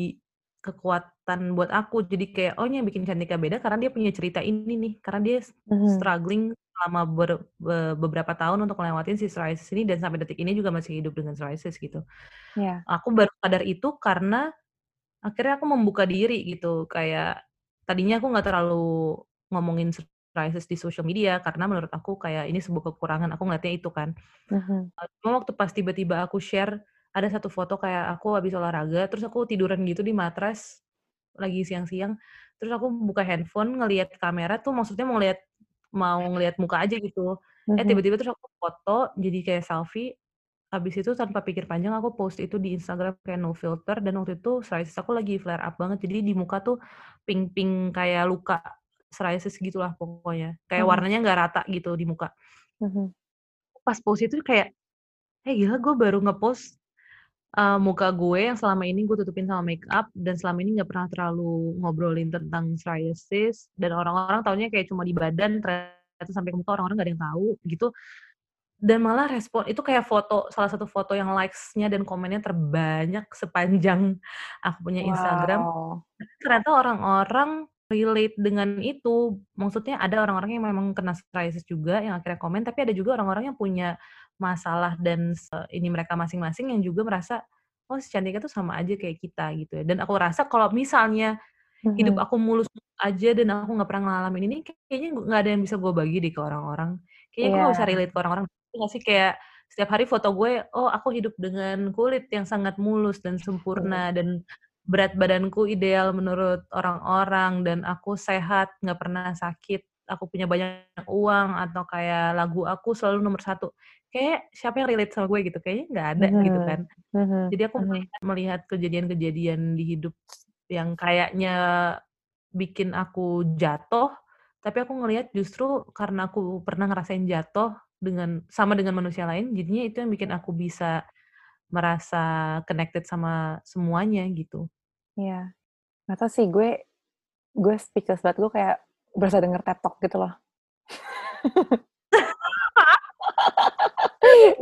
kekuatan buat aku. Jadi kayak, oh yang bikin Cantika beda karena dia punya cerita ini nih, karena dia s Mhm. struggling selama ber be beberapa tahun untuk ngelewatin si psoriasis ini dan sampai detik ini juga masih hidup dengan psoriasis gitu. Iya. Aku baru sadar itu karena akhirnya aku membuka diri gitu, kayak tadinya aku nggak terlalu ngomongin psoriasis di sosial media karena menurut aku kayak ini sebuah kekurangan, aku ngeliatnya itu kan. Eee, cuma waktu pas tiba-tiba aku share, ada satu foto kayak aku habis olahraga, terus aku tiduran gitu di matras, lagi siang-siang, terus aku buka handphone ngelihat kamera tuh maksudnya mau ngelihat mau ngelihat muka aja gitu. Eh Mhm. tiba-tiba terus aku foto jadi kayak selfie, habis itu tanpa pikir panjang aku post itu di Instagram kayak no filter dan waktu itu psoriasis aku lagi flare up banget, jadi di muka tuh pink-pink kayak luka psoriasis gitulah pokoknya, kayak Mhm. warnanya nggak rata gitu di muka. Mhm. Pas post itu kayak, eh gila gue baru nge-post, eee, muka gue yang selama ini gue tutupin sama makeup dan selama ini nggak pernah terlalu ngobrolin tentang psoriasis dan orang-orang taunya kayak cuma di badan, ternyata sampai ke muka orang-orang nggak ada yang tahu gitu. Dan malah respon itu kayak foto salah satu foto yang likes-nya dan komennya terbanyak sepanjang aku punya Instagram. Wow. Ternyata orang-orang relate dengan itu. Maksudnya ada orang-orang yang memang kena psoriasis juga yang akhirnya komen, tapi ada juga orang-orang yang punya masalah dan se ini mereka masing-masing yang juga merasa, "Oh si Cantika tuh sama aja kayak kita," gitu ya. Dan aku rasa kalau misalnya hidup Mhm. aku mulus-mulus aja dan aku nggak pernah ngalamin ini, kayaknya nggak ada yang bisa gue bagi deh ke orang-orang. Kayaknya gue nggak bisa Iya. relate ke orang-orang, nggak sih? Kayak setiap hari foto gue, oh aku hidup dengan kulit yang sangat mulus dan sempurna dan berat badanku ideal menurut orang-orang dan aku sehat, nggak pernah sakit, aku punya banyak uang atau kayak lagu aku selalu nomor 1. Kayaknya siapa yang relate sama gue gitu? Kayaknya nggak ada gitu kan. Mhm. Mhm. Jadi aku melihat melihat kejadian-kejadian di hidup yang kayaknya bikin aku jatuh, tapi aku ngelihat justru karena aku pernah ngerasain jatuh dengan sama dengan manusia lain, jadinya itu yang bikin aku bisa merasa connected sama semuanya gitu. Iya. Nggak tahu sih, gue gue speechless banget, gue kayak berasa denger TED Talk gitu loh.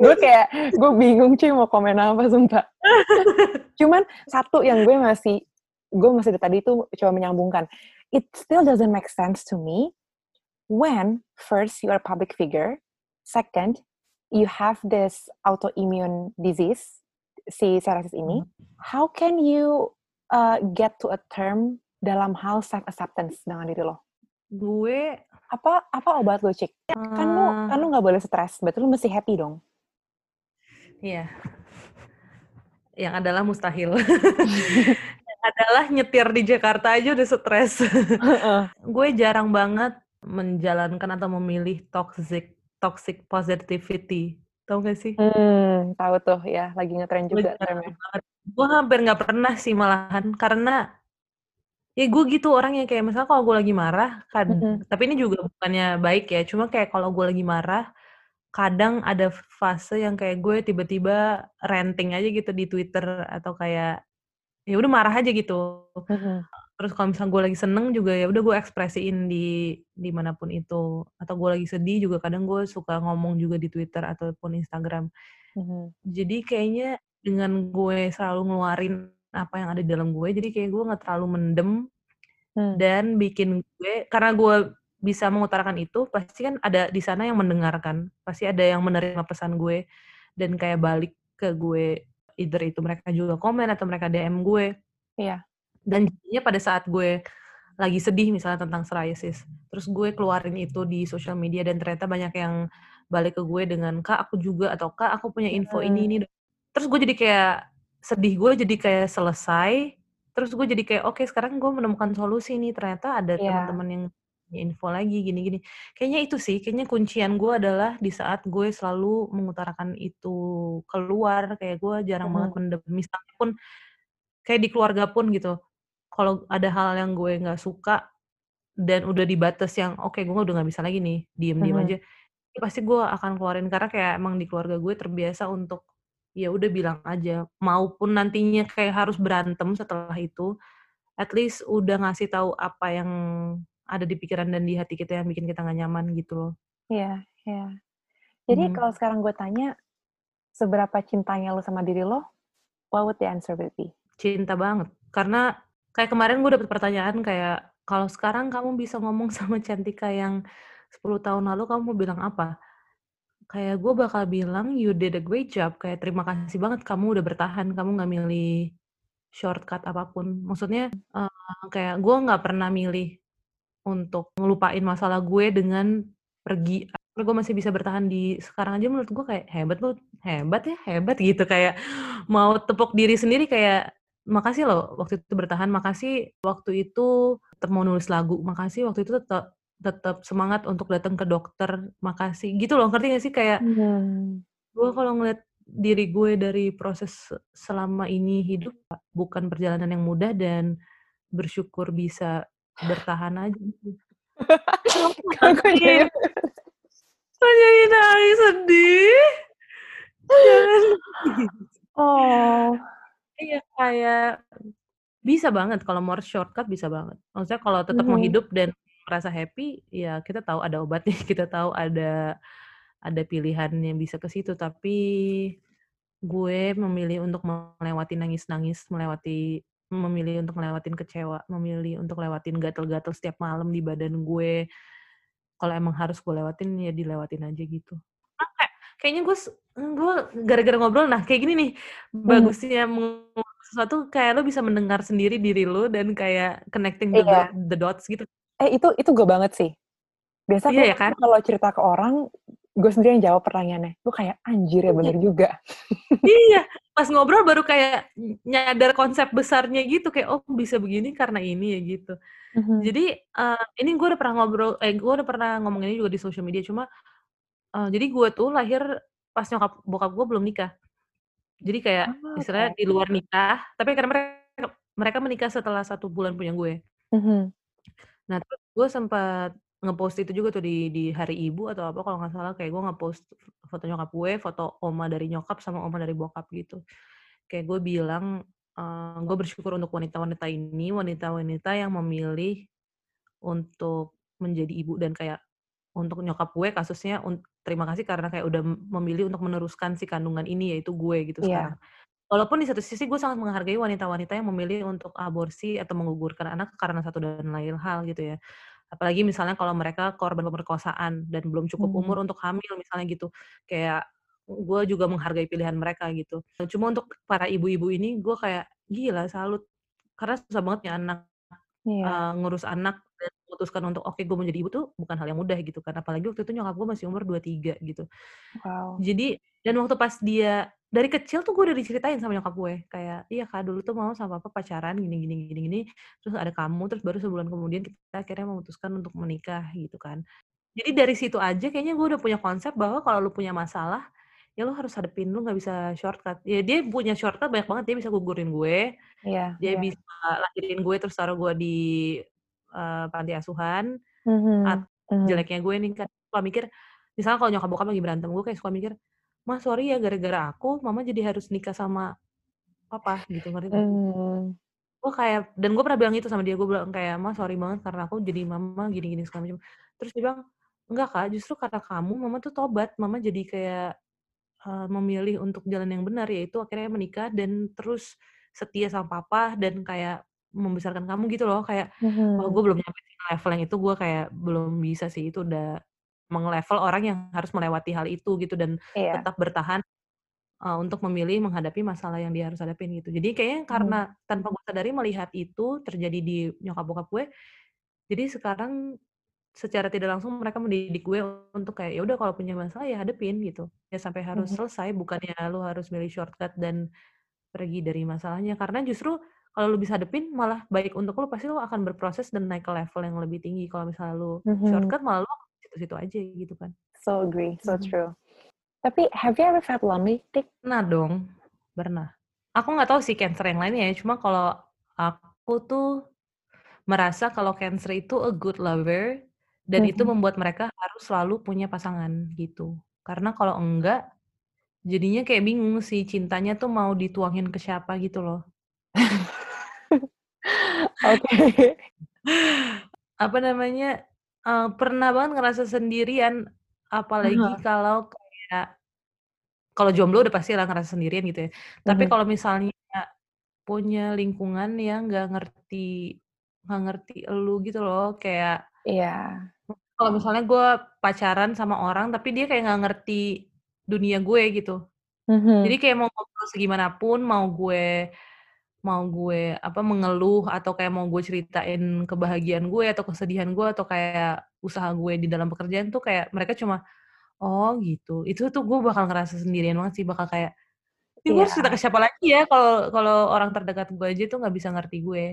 gue kayak, gue bingung cuy mau komen apa, sumpah. Cuman satu yang gue masih, gue masih dari tadi tuh coba menyambungkan. It still doesn't make sense to me when first you are a public figure, second you have this autoimmune disease, si psoriasis ini, how can you uh, get to a term dalam hal self acceptance dengan diri lo? Gue Apa apa obat lo, Cik? Kan lu eee kan lu nggak boleh stres, berarti lu mesti happy dong? Iya. Yang adalah mustahil. Yang adalah nyetir di Jakarta aja udah stres. Gue jarang banget menjalankan atau memilih toxic toxic positivity, tahu nggak sih? Mmm, tahu tuh, ya, lagi ngetren Gue juga jarang termnya. banget. Gue hampir nggak pernah sih malahan, karena ya gue gitu orangnya, kayak misalnya kalau gue lagi marah, kad Mhm. tapi ini juga bukannya baik ya, cuma kayak kalau gue lagi marah, kadang ada fase yang kayak gue tiba-tiba ranting aja gitu di Twitter atau kayak, ya udah marah aja gitu. Mhm. Terus kalau misalnya gue lagi seneng juga ya udah gue ekspresiin di di mana pun itu, atau gue lagi sedih juga kadang gue suka ngomong juga di Twitter ataupun Instagram. Mhm. Jadi kayaknya dengan gue selalu ngeluarin apa yang ada di dalam gue, jadi kayak gue nggak terlalu mendem Mmm. dan bikin gue karena gue bisa mengutarakan itu, pasti kan ada di sana yang mendengarkan, pasti ada yang menerima pesan gue dan kayak balik ke gue, either itu mereka juga komen atau mereka DM gue. Iya. Dan jadinya pada saat gue lagi sedih misalnya tentang psoriasis, terus gue keluarin itu di sosial media dan ternyata banyak yang balik ke gue dengan, "Kak, aku juga," atau, "Kak, aku punya info ini ini." Terus gue jadi kayak sedih gue jadi kayak selesai, terus gue jadi kayak, "Oke, sekarang gue menemukan solusi nih, ternyata ada Iya. teman-teman yang info lagi gini gini." Kayaknya itu sih, kayaknya kuncian gue adalah di saat gue selalu mengutarakan itu keluar, kayak gue jarang banget Mhm. mendem. Misalnya pun kayak di keluarga pun gitu, kalau ada hal yang gue nggak suka dan udah di batas yang, oke gue udah nggak bisa lagi nih, diem-diem Mhm. aja, ya pasti gue akan keluarin karena kayak emang di keluarga gue terbiasa untuk, ya udah bilang aja, maupun nantinya kayak harus berantem setelah itu, at least udah ngasih tahu apa yang ada di pikiran dan di hati kita yang bikin kita nggak nyaman gitu loh. Iya iya. Jadi Mhm. kalau sekarang gue tanya, seberapa cintanya lo sama diri lo, what would the answer be? Cinta banget. Karena kayak kemarin gue dapet pertanyaan kayak, "Kalau sekarang kamu bisa ngomong sama Cantika yang 10 tahun lalu, kamu mau bilang apa?" Kayak gue bakal bilang, "You did a great job," kayak, "Terima kasih banget kamu udah bertahan, kamu nggak milih shortcut apa pun." Maksudnya, eee, kayak gue nggak pernah milih untuk ngelupain masalah gue dengan pergi, gue masih bisa bertahan di sekarang aja menurut gue kayak, "Hebat lu, hebat ya, hebat," gitu. Kayak mau tepuk diri sendiri kayak, "Makasih loh waktu itu bertahan, makasih waktu itu tetep mau nulis lagu, makasih waktu itu tetep tetep semangat untuk datang ke dokter, makasih." Gitu loh, ngerti nggak sih? Kayak Mmm. gue kalau ngeliat diri gue dari proses se selama ini hidup, bukan perjalanan yang mudah dan bersyukur bisa bertahan aja. Kok jadi Kok jadi nangis, sedih? Jangan. Oh. Iya, kayak bisa banget kalau mau shortcut bisa banget. Maksudnya kalau tetap mau Mhm. hidup dan merasa happy, ya kita tahu ada obatnya, kita tahu ada ada pilihan yang bisa ke situ. Tapi gue memilih untuk melewati nangis-nangis, melewati memilih untuk ngelewatin kecewa, memilih untuk lewatin gatal-gatal setiap malam di badan gue. Kalau emang harus gue lewatin, ya dilewatin aja gitu. Kan kayak kayaknya gue gue gara-gara ngobrol nah kayak gini nih, Mhm. bagusnya sesuatu kayak lo bisa mendengar sendiri diri lo dan kayak connecting the Iya. the dots gitu. Eh, itu itu gue banget sih. Biasa kalau ya kan? kalau cerita ke orang, gue sendiri yang jawab pertanyaannya. Gue kayak, "Anjir ya, Iya. bener juga." Iya, pas ngobrol baru kayak ny nyadar konsep besarnya gitu, kayak, "Oh bisa begini karena ini ya," gitu. Mhm. Jadi, eee, ini gue udah pernah ngobrol eh, gue udah pernah ngomong ini juga di sosial media, cuma, eee, jadi gue tuh lahir pas nyokap bokap gue belum nikah. Jadi kayak Oh, istilahnya oke. di luar nikah, tapi karena mereka mereka menikah setelah 1 bulan punya gue. Mhm. Nah, terus gue sempet nge-post itu juga tuh di di hari ibu atau apa kalau nggak salah, kayak gue nge-post foto nyokap gue, foto oma dari nyokap sama oma dari bokap gitu. Kayak gue bilang eee, gue bersyukur untuk wanita-wanita ini, wanita-wanita yang memilih untuk menjadi ibu dan kayak untuk nyokap gue kasusnya terima kasih karena kayak udah memilih untuk meneruskan si kandungan ini, yaitu gue gitu Iya. sekarang. Walaupun di satu sisi gue sangat menghargai wanita-wanita yang memilih untuk aborsi atau menggugurkan anak karena satu dan lain hal gitu ya. Apalagi misalnya kalau mereka korban pemerkosaan dan belum cukup Mmm. umur untuk hamil misalnya gitu. Kayak gue juga menghargai pilihan mereka gitu. Cuma untuk para ibu-ibu ini gue kayak gila salut. Karena susah banget ya anak, Iya. eee, ngurus anak dan memutuskan untuk, "Oke gue mau jadi ibu," tuh bukan hal yang mudah gitu kan. Apalagi waktu itu nyokap gue masih umur 23 gitu. Wow. Jadi dan waktu pas dia dari kecil tuh gue udah diceritain sama nyokap gue, kayak, "Iya Kak, dulu tuh mama sama papa pacaran gini gini gini gini, terus ada kamu, terus baru sebulan kemudian kita akhirnya memutuskan untuk menikah," gitu kan. Jadi dari situ aja kayaknya gue udah punya konsep bahwa kalau lu punya masalah, ya lu harus hadepin, lu nggak bisa shortcut. Ya dia punya shortcut banyak banget, dia bisa gugurin gue, Iya dia iya. bisa lahirin gue terus taruh gue di, eee, panti asuhan, at Mhm mhm. jeleknya gue nih kan suka mikir, misalnya kalau nyokap bokap lagi berantem, gue kayak suka mikir, "Ma, sorry ya gara-gara aku mama jadi harus nikah sama papa," gitu, ngerti sih? Mmm. Gue kayak dan gue pernah bilang itu sama dia, gue bilang kayak, "Ma, sorry banget karena aku jadi mama gini gini segala macam." Terus dia bilang, "Enggak Kak, justru karena kamu mama tuh tobat, mama jadi kayak, eee, memilih untuk jalan yang benar, yaitu akhirnya menikah dan terus setia sama papa dan kayak membesarkan kamu," gitu loh. Kayak, wah gue Mhm. belum nyampe level yang itu, gue kayak belum bisa sih, itu udah meng-level orang yang harus melewati hal itu gitu dan Iya. tetap bertahan, eee, untuk memilih menghadapi masalah yang dia harus hadapin gitu. Jadi kayaknya karena Mhm. tanpa gue sadari melihat itu terjadi di nyokap bokap gue, jadi sekarang secara tidak langsung mereka mendidik gue untuk kayak, ya udah kalau punya masalah ya hadepin gitu, ya sampai harus Mhm. selesai, bukannya lu harus milih shortcut dan pergi dari masalahnya. Karena justru kalau lu bisa hadepin malah baik untuk lu, pasti lu akan berproses dan naik ke level yang lebih tinggi. Kalau misalnya lu Mhm. shortcut malah lu situ-situ aja gitu kan. So agree, so Mhm. true. Tapi have you ever felt lonely, Tik? Pernah dong, pernah. Aku nggak tahu sih Cancer yang lainnya ya, cuma kalau aku tuh merasa kalau Cancer itu a good lover dan itu Mhm. membuat mereka harus selalu punya pasangan gitu. Karena kalau enggak, jadinya kayak bingung sih cintanya tuh mau dituangin ke siapa gitu loh. Oke. Apa namanya, eee, pernah banget ngerasa sendirian, apalagi Heeh. kalau kayak kalau jomblo udah pastilah ngerasa sendirian gitu ya. Tapi Mhm. kalau misalnya punya lingkungan yang nggak ngerti nggak ngerti elu gitu loh, kayak Iya. kalau misalnya gue pacaran sama orang, tapi dia kayak nggak ngerti dunia gue gitu. Jadi Mhm. kayak mau ngobrol segimanapun, mau gue mau gue apa, mengeluh atau kayak mau gue ceritain kebahagiaan gue atau kesedihan gue atau kayak usaha gue di dalam pekerjaan tuh kayak mereka cuma, "Oh gitu." Itu tuh gue bakal ngerasa sendirian banget sih, bakal kayak, "Ini gue harus cerita ke Iya. siapa lagi ya kalau kalau orang terdekat gue aja tuh nggak bisa ngerti gue."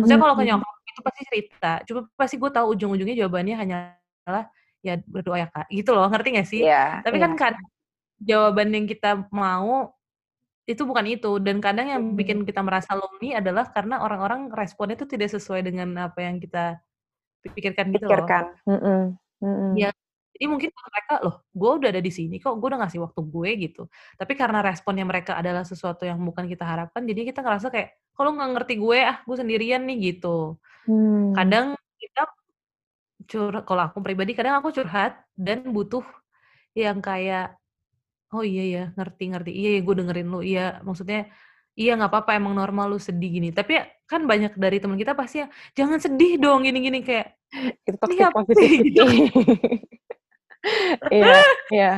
Maksudnya Mhm kalau ke mhm. nyokap itu pasti cerita, cuma pasti gue tahu ujung-ujungnya jawabannya hanyalah, "Ya berdoa ya Kak," gitu loh, ngerti nggak sih? Iya Tapi kan iya. kadang jawaban yang kita mau, itu bukan itu, dan kadang yang Mhm. bikin kita merasa lonely adalah karena orang-orang responnya tuh tidak sesuai dengan apa yang kita pikirkan gitu loh. Pikirkan, mhm Iya, mhm. jadi mungkin mereka, "Loh, gue udah ada di sini kok, gue udah ngasih waktu gue," gitu. Tapi karena responnya mereka adalah sesuatu yang bukan kita harapkan, jadinya kita ngerasa kayak, "Kok lu nggak ngerti gue ah, gue sendirian nih," gitu. Mmm. Kadang kita cur kalau aku pribadi kadang aku curhat dan butuh yang kayak, "Oh iya ya, ngerti ngerti, iya ya gue dengerin lu, iya maksudnya iya nggak papa emang normal lu sedih gini." Tapi ya kan banyak dari temen kita pasti yang, "Jangan sedih dong gini gini," kayak, Itu "Ini toxic apa sih?" Gitu. positivity. Iya iya.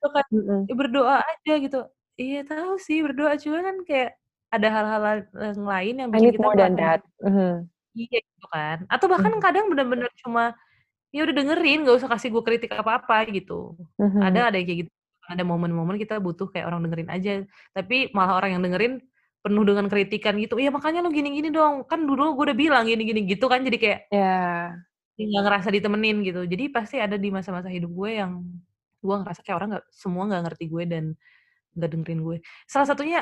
Itu kan, Mhm. ya berdoa aja gitu. Iya tahu sih berdoa, cuma kan kayak ada hal-hal yang lain yang bikin kita more than mhm. iya gitu kan. Atau bahkan Mhm. kadang bener-bener cuma, ya udah dengerin, nggak usah kasih gue kritik apa-apa gitu. Mhm. Ada ada yang kayak gitu, ada momen-momen kita butuh kayak orang dengerin aja, tapi malah orang yang dengerin penuh dengan kritikan gitu, "Iya makanya lu gini-gini dong, kan dulu gue udah bilang gini-gini," gitu kan jadi kayak. Kayak nggak ngerasa ditemenin gitu. Jadi pasti ada di masa-masa hidup gue yang gue ngerasa kayak orang nggak semua nggak ngerti gue dan nggak dengerin gue. Salah satunya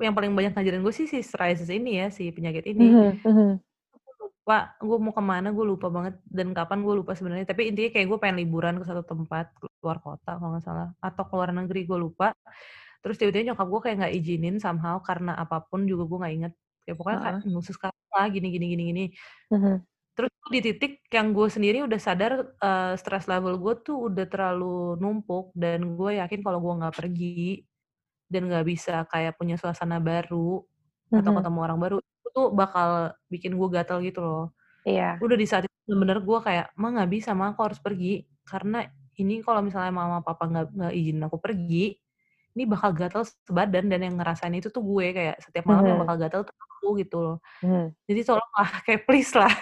yang paling banyak ngajarin gue sih si psoriasis ini ya, si penyakit ini. Mhm mhm. Aku lupa gue mau ke mana, gue lupa banget dan kapan gue lupa sebenarnya, tapi intinya kayak gue pengen liburan ke satu tempat, keluar kota kalau nggak salah, atau ke luar negeri gue lupa. Terus tiba-tiba nyokap gue kayak nggak izinin somehow karena apa pun juga gue nggak inget. Kayak pokoknya kayak Heeh. khusus lah gini gini gini gini. Mhm. Terus di titik yang gue sendiri udah sadar uh, stress level gue tuh udah terlalu numpuk dan gue yakin kalau gue nggak pergi dan nggak bisa kayak punya suasana baru atau Mhm. ketemu orang baru itu tuh bakal bikin gue gatel gitu loh. Iya. Udah di saat itu bener-bener gue kayak, "Ma nggak bisa, Ma aku harus pergi." Karena ini kalau misalnya mama papa nggak izinin aku pergi, ini bakal gatel sebadan dan yang ngerasain itu tuh gue kayak setiap malam yang Mhm. bakal gatel tuh aku gitu loh. Mhm. Jadi tolonglah kayak please lah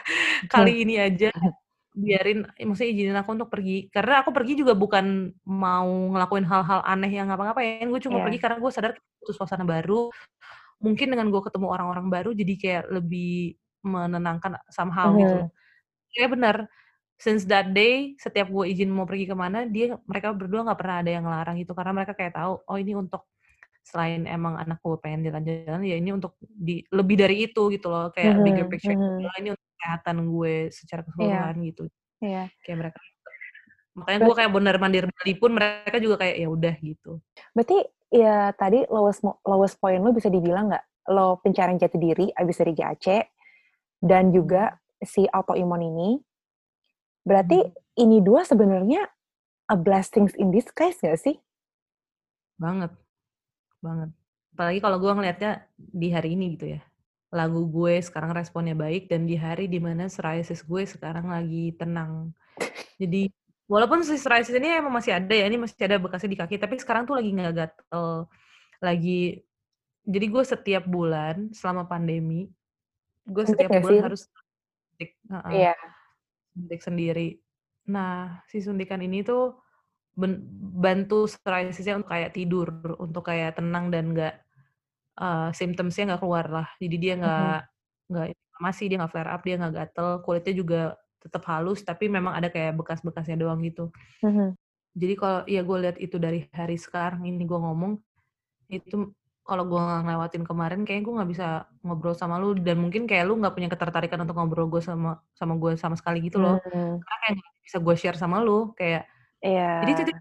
Mhm. kali ini aja biarin maksudnya izinin aku untuk pergi. Karena aku pergi juga bukan mau ngelakuin hal-hal aneh yang ngapa-ngapain, gue cuma pergi Iya. karena gue sadar butuh suasana baru. Mungkin dengan gue ketemu orang-orang baru jadi kayak lebih menenangkan somehow gitu loh. Mhm. Kayak bener, since that day setiap gue izin mau pergi ke mana, dia mereka berdua nggak pernah ada yang ngelarang gitu karena mereka kayak tahu, oh ini untuk selain emang anak gue pengen jalan-jalan, ya ini untuk di lebih dari itu gitu loh, kayak bigger Mhm. picture Mhm. ini untuk kesehatan gue secara Iya. keseluruhan gitu. Iya. Kayak mereka makanya gue kayak bener mandir Bali pun mereka juga kayak ya udah gitu. Berarti ya tadi lowest lowest point lu bisa dibilang nggak, lo pencarian jati diri abis dari GAC dan juga si autoimun ini, berarti Mhm. ini dua sebenarnya a blessings in disguise nggak sih? Banget, banget. Apalagi kalau gue ngelihatnya di hari ini gitu ya. Lagu gue sekarang responnya baik dan di hari di mana psoriasis gue sekarang lagi tenang. Jadi walaupun si psoriasis ini emang masih ada ya, ini masih ada bekasnya di kaki, tapi sekarang tuh lagi nggak gatel, lagi jadi gue setiap bulan selama pandemi, gue setiap bulan harus suntik, heeh, Iya. Suntik sendiri. Nah, si suntikan ini tuh bantu psoriasisnya untuk kayak tidur, untuk kayak tenang dan nggak, eee, symptoms-nya nggak keluar lah. Jadi dia nggak nggak inflamasi, dia nggak flare up, dia nggak gatel, kulitnya juga tetap halus, tapi memang ada kayak bekas-bekasnya doang gitu. Mhm. Jadi kalau ya gue lihat itu dari hari sekarang ini gue ngomong, itu kalau gue nggak ngelewatin kemarin kayaknya gue nggak bisa ngobrol sama lu dan mungkin kayak lu nggak punya ketertarikan untuk ngobrol gue sama sama gue sama sekali gitu loh. Mmm. Karena kayak nggak bisa gue share sama lu, kayak jadi Iya. titik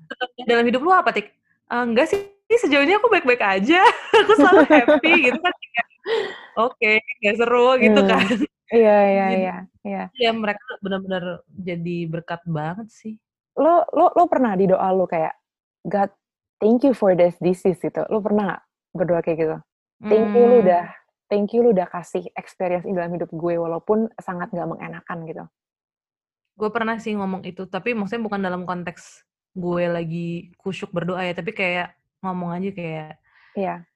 dalam hidup lu apa, Tik? Eee, enggak sih, sejauh ini aku baik-baik aja, aku selalu happy gitu kan oke, nggak seru gitu Mmm. kan. Iya iya Jadi iya iya. ya mereka bener-bener jadi berkat banget sih. Lo lo lo pernah di doa lu kayak, "God, thank you for this disease," gitu, lu pernah berdoa kayak gitu? "Thank you lu Mmm. udah thank you lu udah kasih experience ini dalam hidup gue walaupun sangat nggak mengenakan," gitu? Gue pernah sih ngomong itu, tapi maksudnya bukan dalam konteks gue lagi kusyuk berdoa ya, tapi kayak ngomong aja kayak Iya.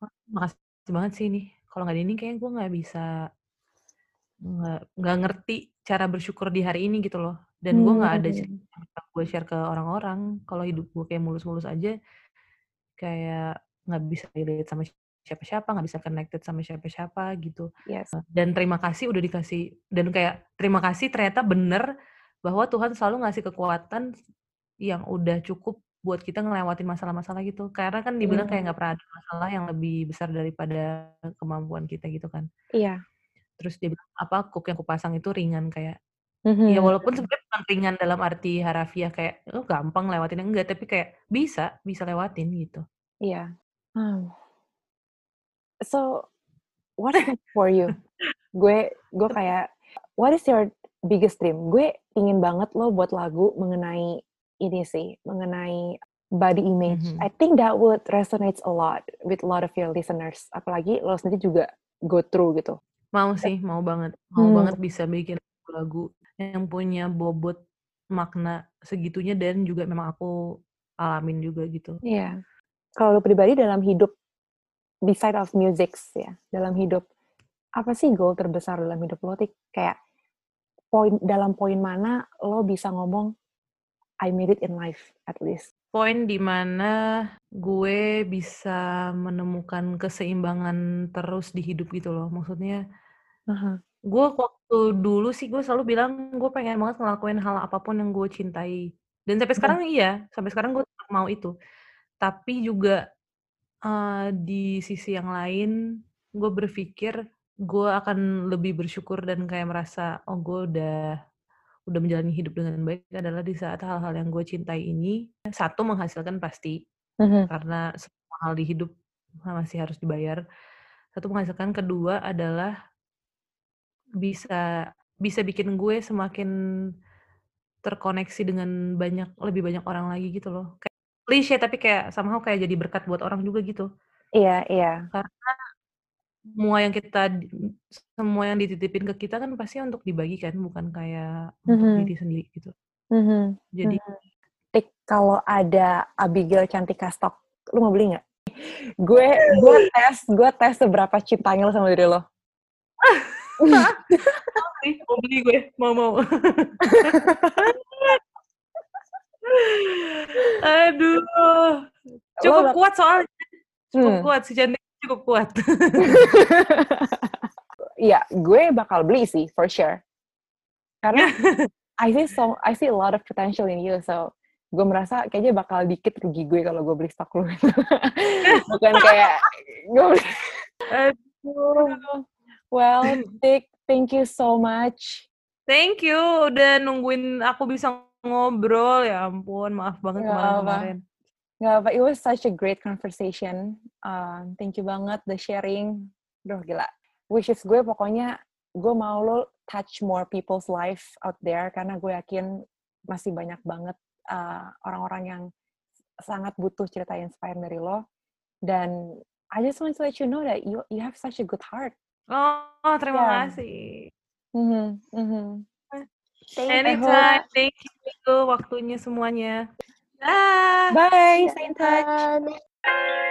"Wah, makasih banget sih ini, kalau nggak ini kayaknya gue nggak bisa nggak nggak ngerti cara bersyukur di hari ini gitu loh, dan gue nggak ada cerita yang bisa gue share ke orang-orang. Kalau hidup gue kayak mulus-mulus aja, kayak nggak bisa relate sama siapa-siapa, nggak bisa connected sama siapa-siapa gitu. Yes. Eee, dan terima kasih udah dikasih dan kayak terima kasih ternyata bener bahwa Tuhan selalu ngasih kekuatan yang udah cukup buat kita ngelewatin masalah-masalah gitu. Karena kan dibilang kayak Mmm. nggak pernah ada masalah yang lebih besar daripada kemampuan kita gitu kan. Iya. Terus dia bilang, apa, "Kuk yang kupasang itu ringan," kayak ya Mhm walaupun sebenarnya bukan ringan dalam arti harafiah kayak, "Oh gampang lewatinnya," enggak, tapi kayak bisa, bisa lewatin gitu. Iya. Mmm. So, next for you? Gue gue kayak, what is your biggest dream? Gue ingin banget lo buat lagu mengenai ini sih, mengenai body image. Mhm. I think that would resonates a lot with a lot of your listeners. Apalagi lo sendiri juga go through gitu. Mau sih, mau banget. Mau Mmm. banget bisa bikin lagu yang punya bobot makna segitunya dan juga memang aku alamin juga gitu. Iya. Kalau lo pribadi dalam hidup, beside of musics ya, dalam hidup, apa sih goal terbesar dalam hidup lo, Tik? Kayak poin dalam poin mana lo bisa ngomong, "I made it in life," at least? Poin di mana gue bisa menemukan keseimbangan terus di hidup gitu loh. Maksudnya Heeh. gue waktu dulu sih gue selalu bilang gue pengen banget ngelakuin hal apa pun yang gue cintai. Dan sampai Mhm. sekarang iya, sampai sekarang gue mau itu. Tapi juga, eee, di sisi yang lain, gue berpikir gue akan lebih bersyukur dan kayak merasa, oh gue udah udah menjalani hidup dengan baik adalah di saat hal-hal yang gue cintai ini, satu menghasilkan pasti, Mhm. karena semua mahal di hidup masih harus dibayar. Satu menghasilkan, kedua adalah bisa bisa bikin gue semakin terkoneksi dengan banyak lebih banyak orang lagi gitu loh. Klise tapi kayak somehow kayak jadi berkat buat orang juga gitu. Iya iya. Karena semua yang kita semua yang dititipin ke kita kan pasti untuk dibagikan, bukan kayak untuk Mhm. diri sendiri gitu. Mhm Jadi mhm. Tik, kalau ada Abigail Cantika stok, lu mau beli nggak? Gue gue tes gue tes seberapa cintanya lo sama diri lo. Mau beli gue, mau mau. Aduh, cukup Lo kuat soalnya, cukup Hmm. kuat si cantik cukup kuat. Iya, gue bakal beli sih for sure. Karena I see so I see a lot of potential in you, so gue merasa kayaknya bakal dikit rugi gue kalau gue beli stok lu. Bukan kayak gue beli Aduh. Well, Tik, thank you so much. Thank you udah nungguin aku bisa ngobrol, ya ampun maaf banget Nggak apa. kemarin-kemarin. Nggak apa, it was such a great conversation. Um, thank you banget the sharing. Duh gila. Wishes gue pokoknya gue mau lo touch more people's life out there karena gue yakin masih banyak banget uh, orang-orang yang sangat butuh cerita inspire dari lo. Dan I just want to let you know that you you have such a good heart. Oh, terima Yeah. kasih. Mhm, mhm. Thank Anytime, hope thank you waktunya semuanya. Dah. Bye, stay in touch. Dadah.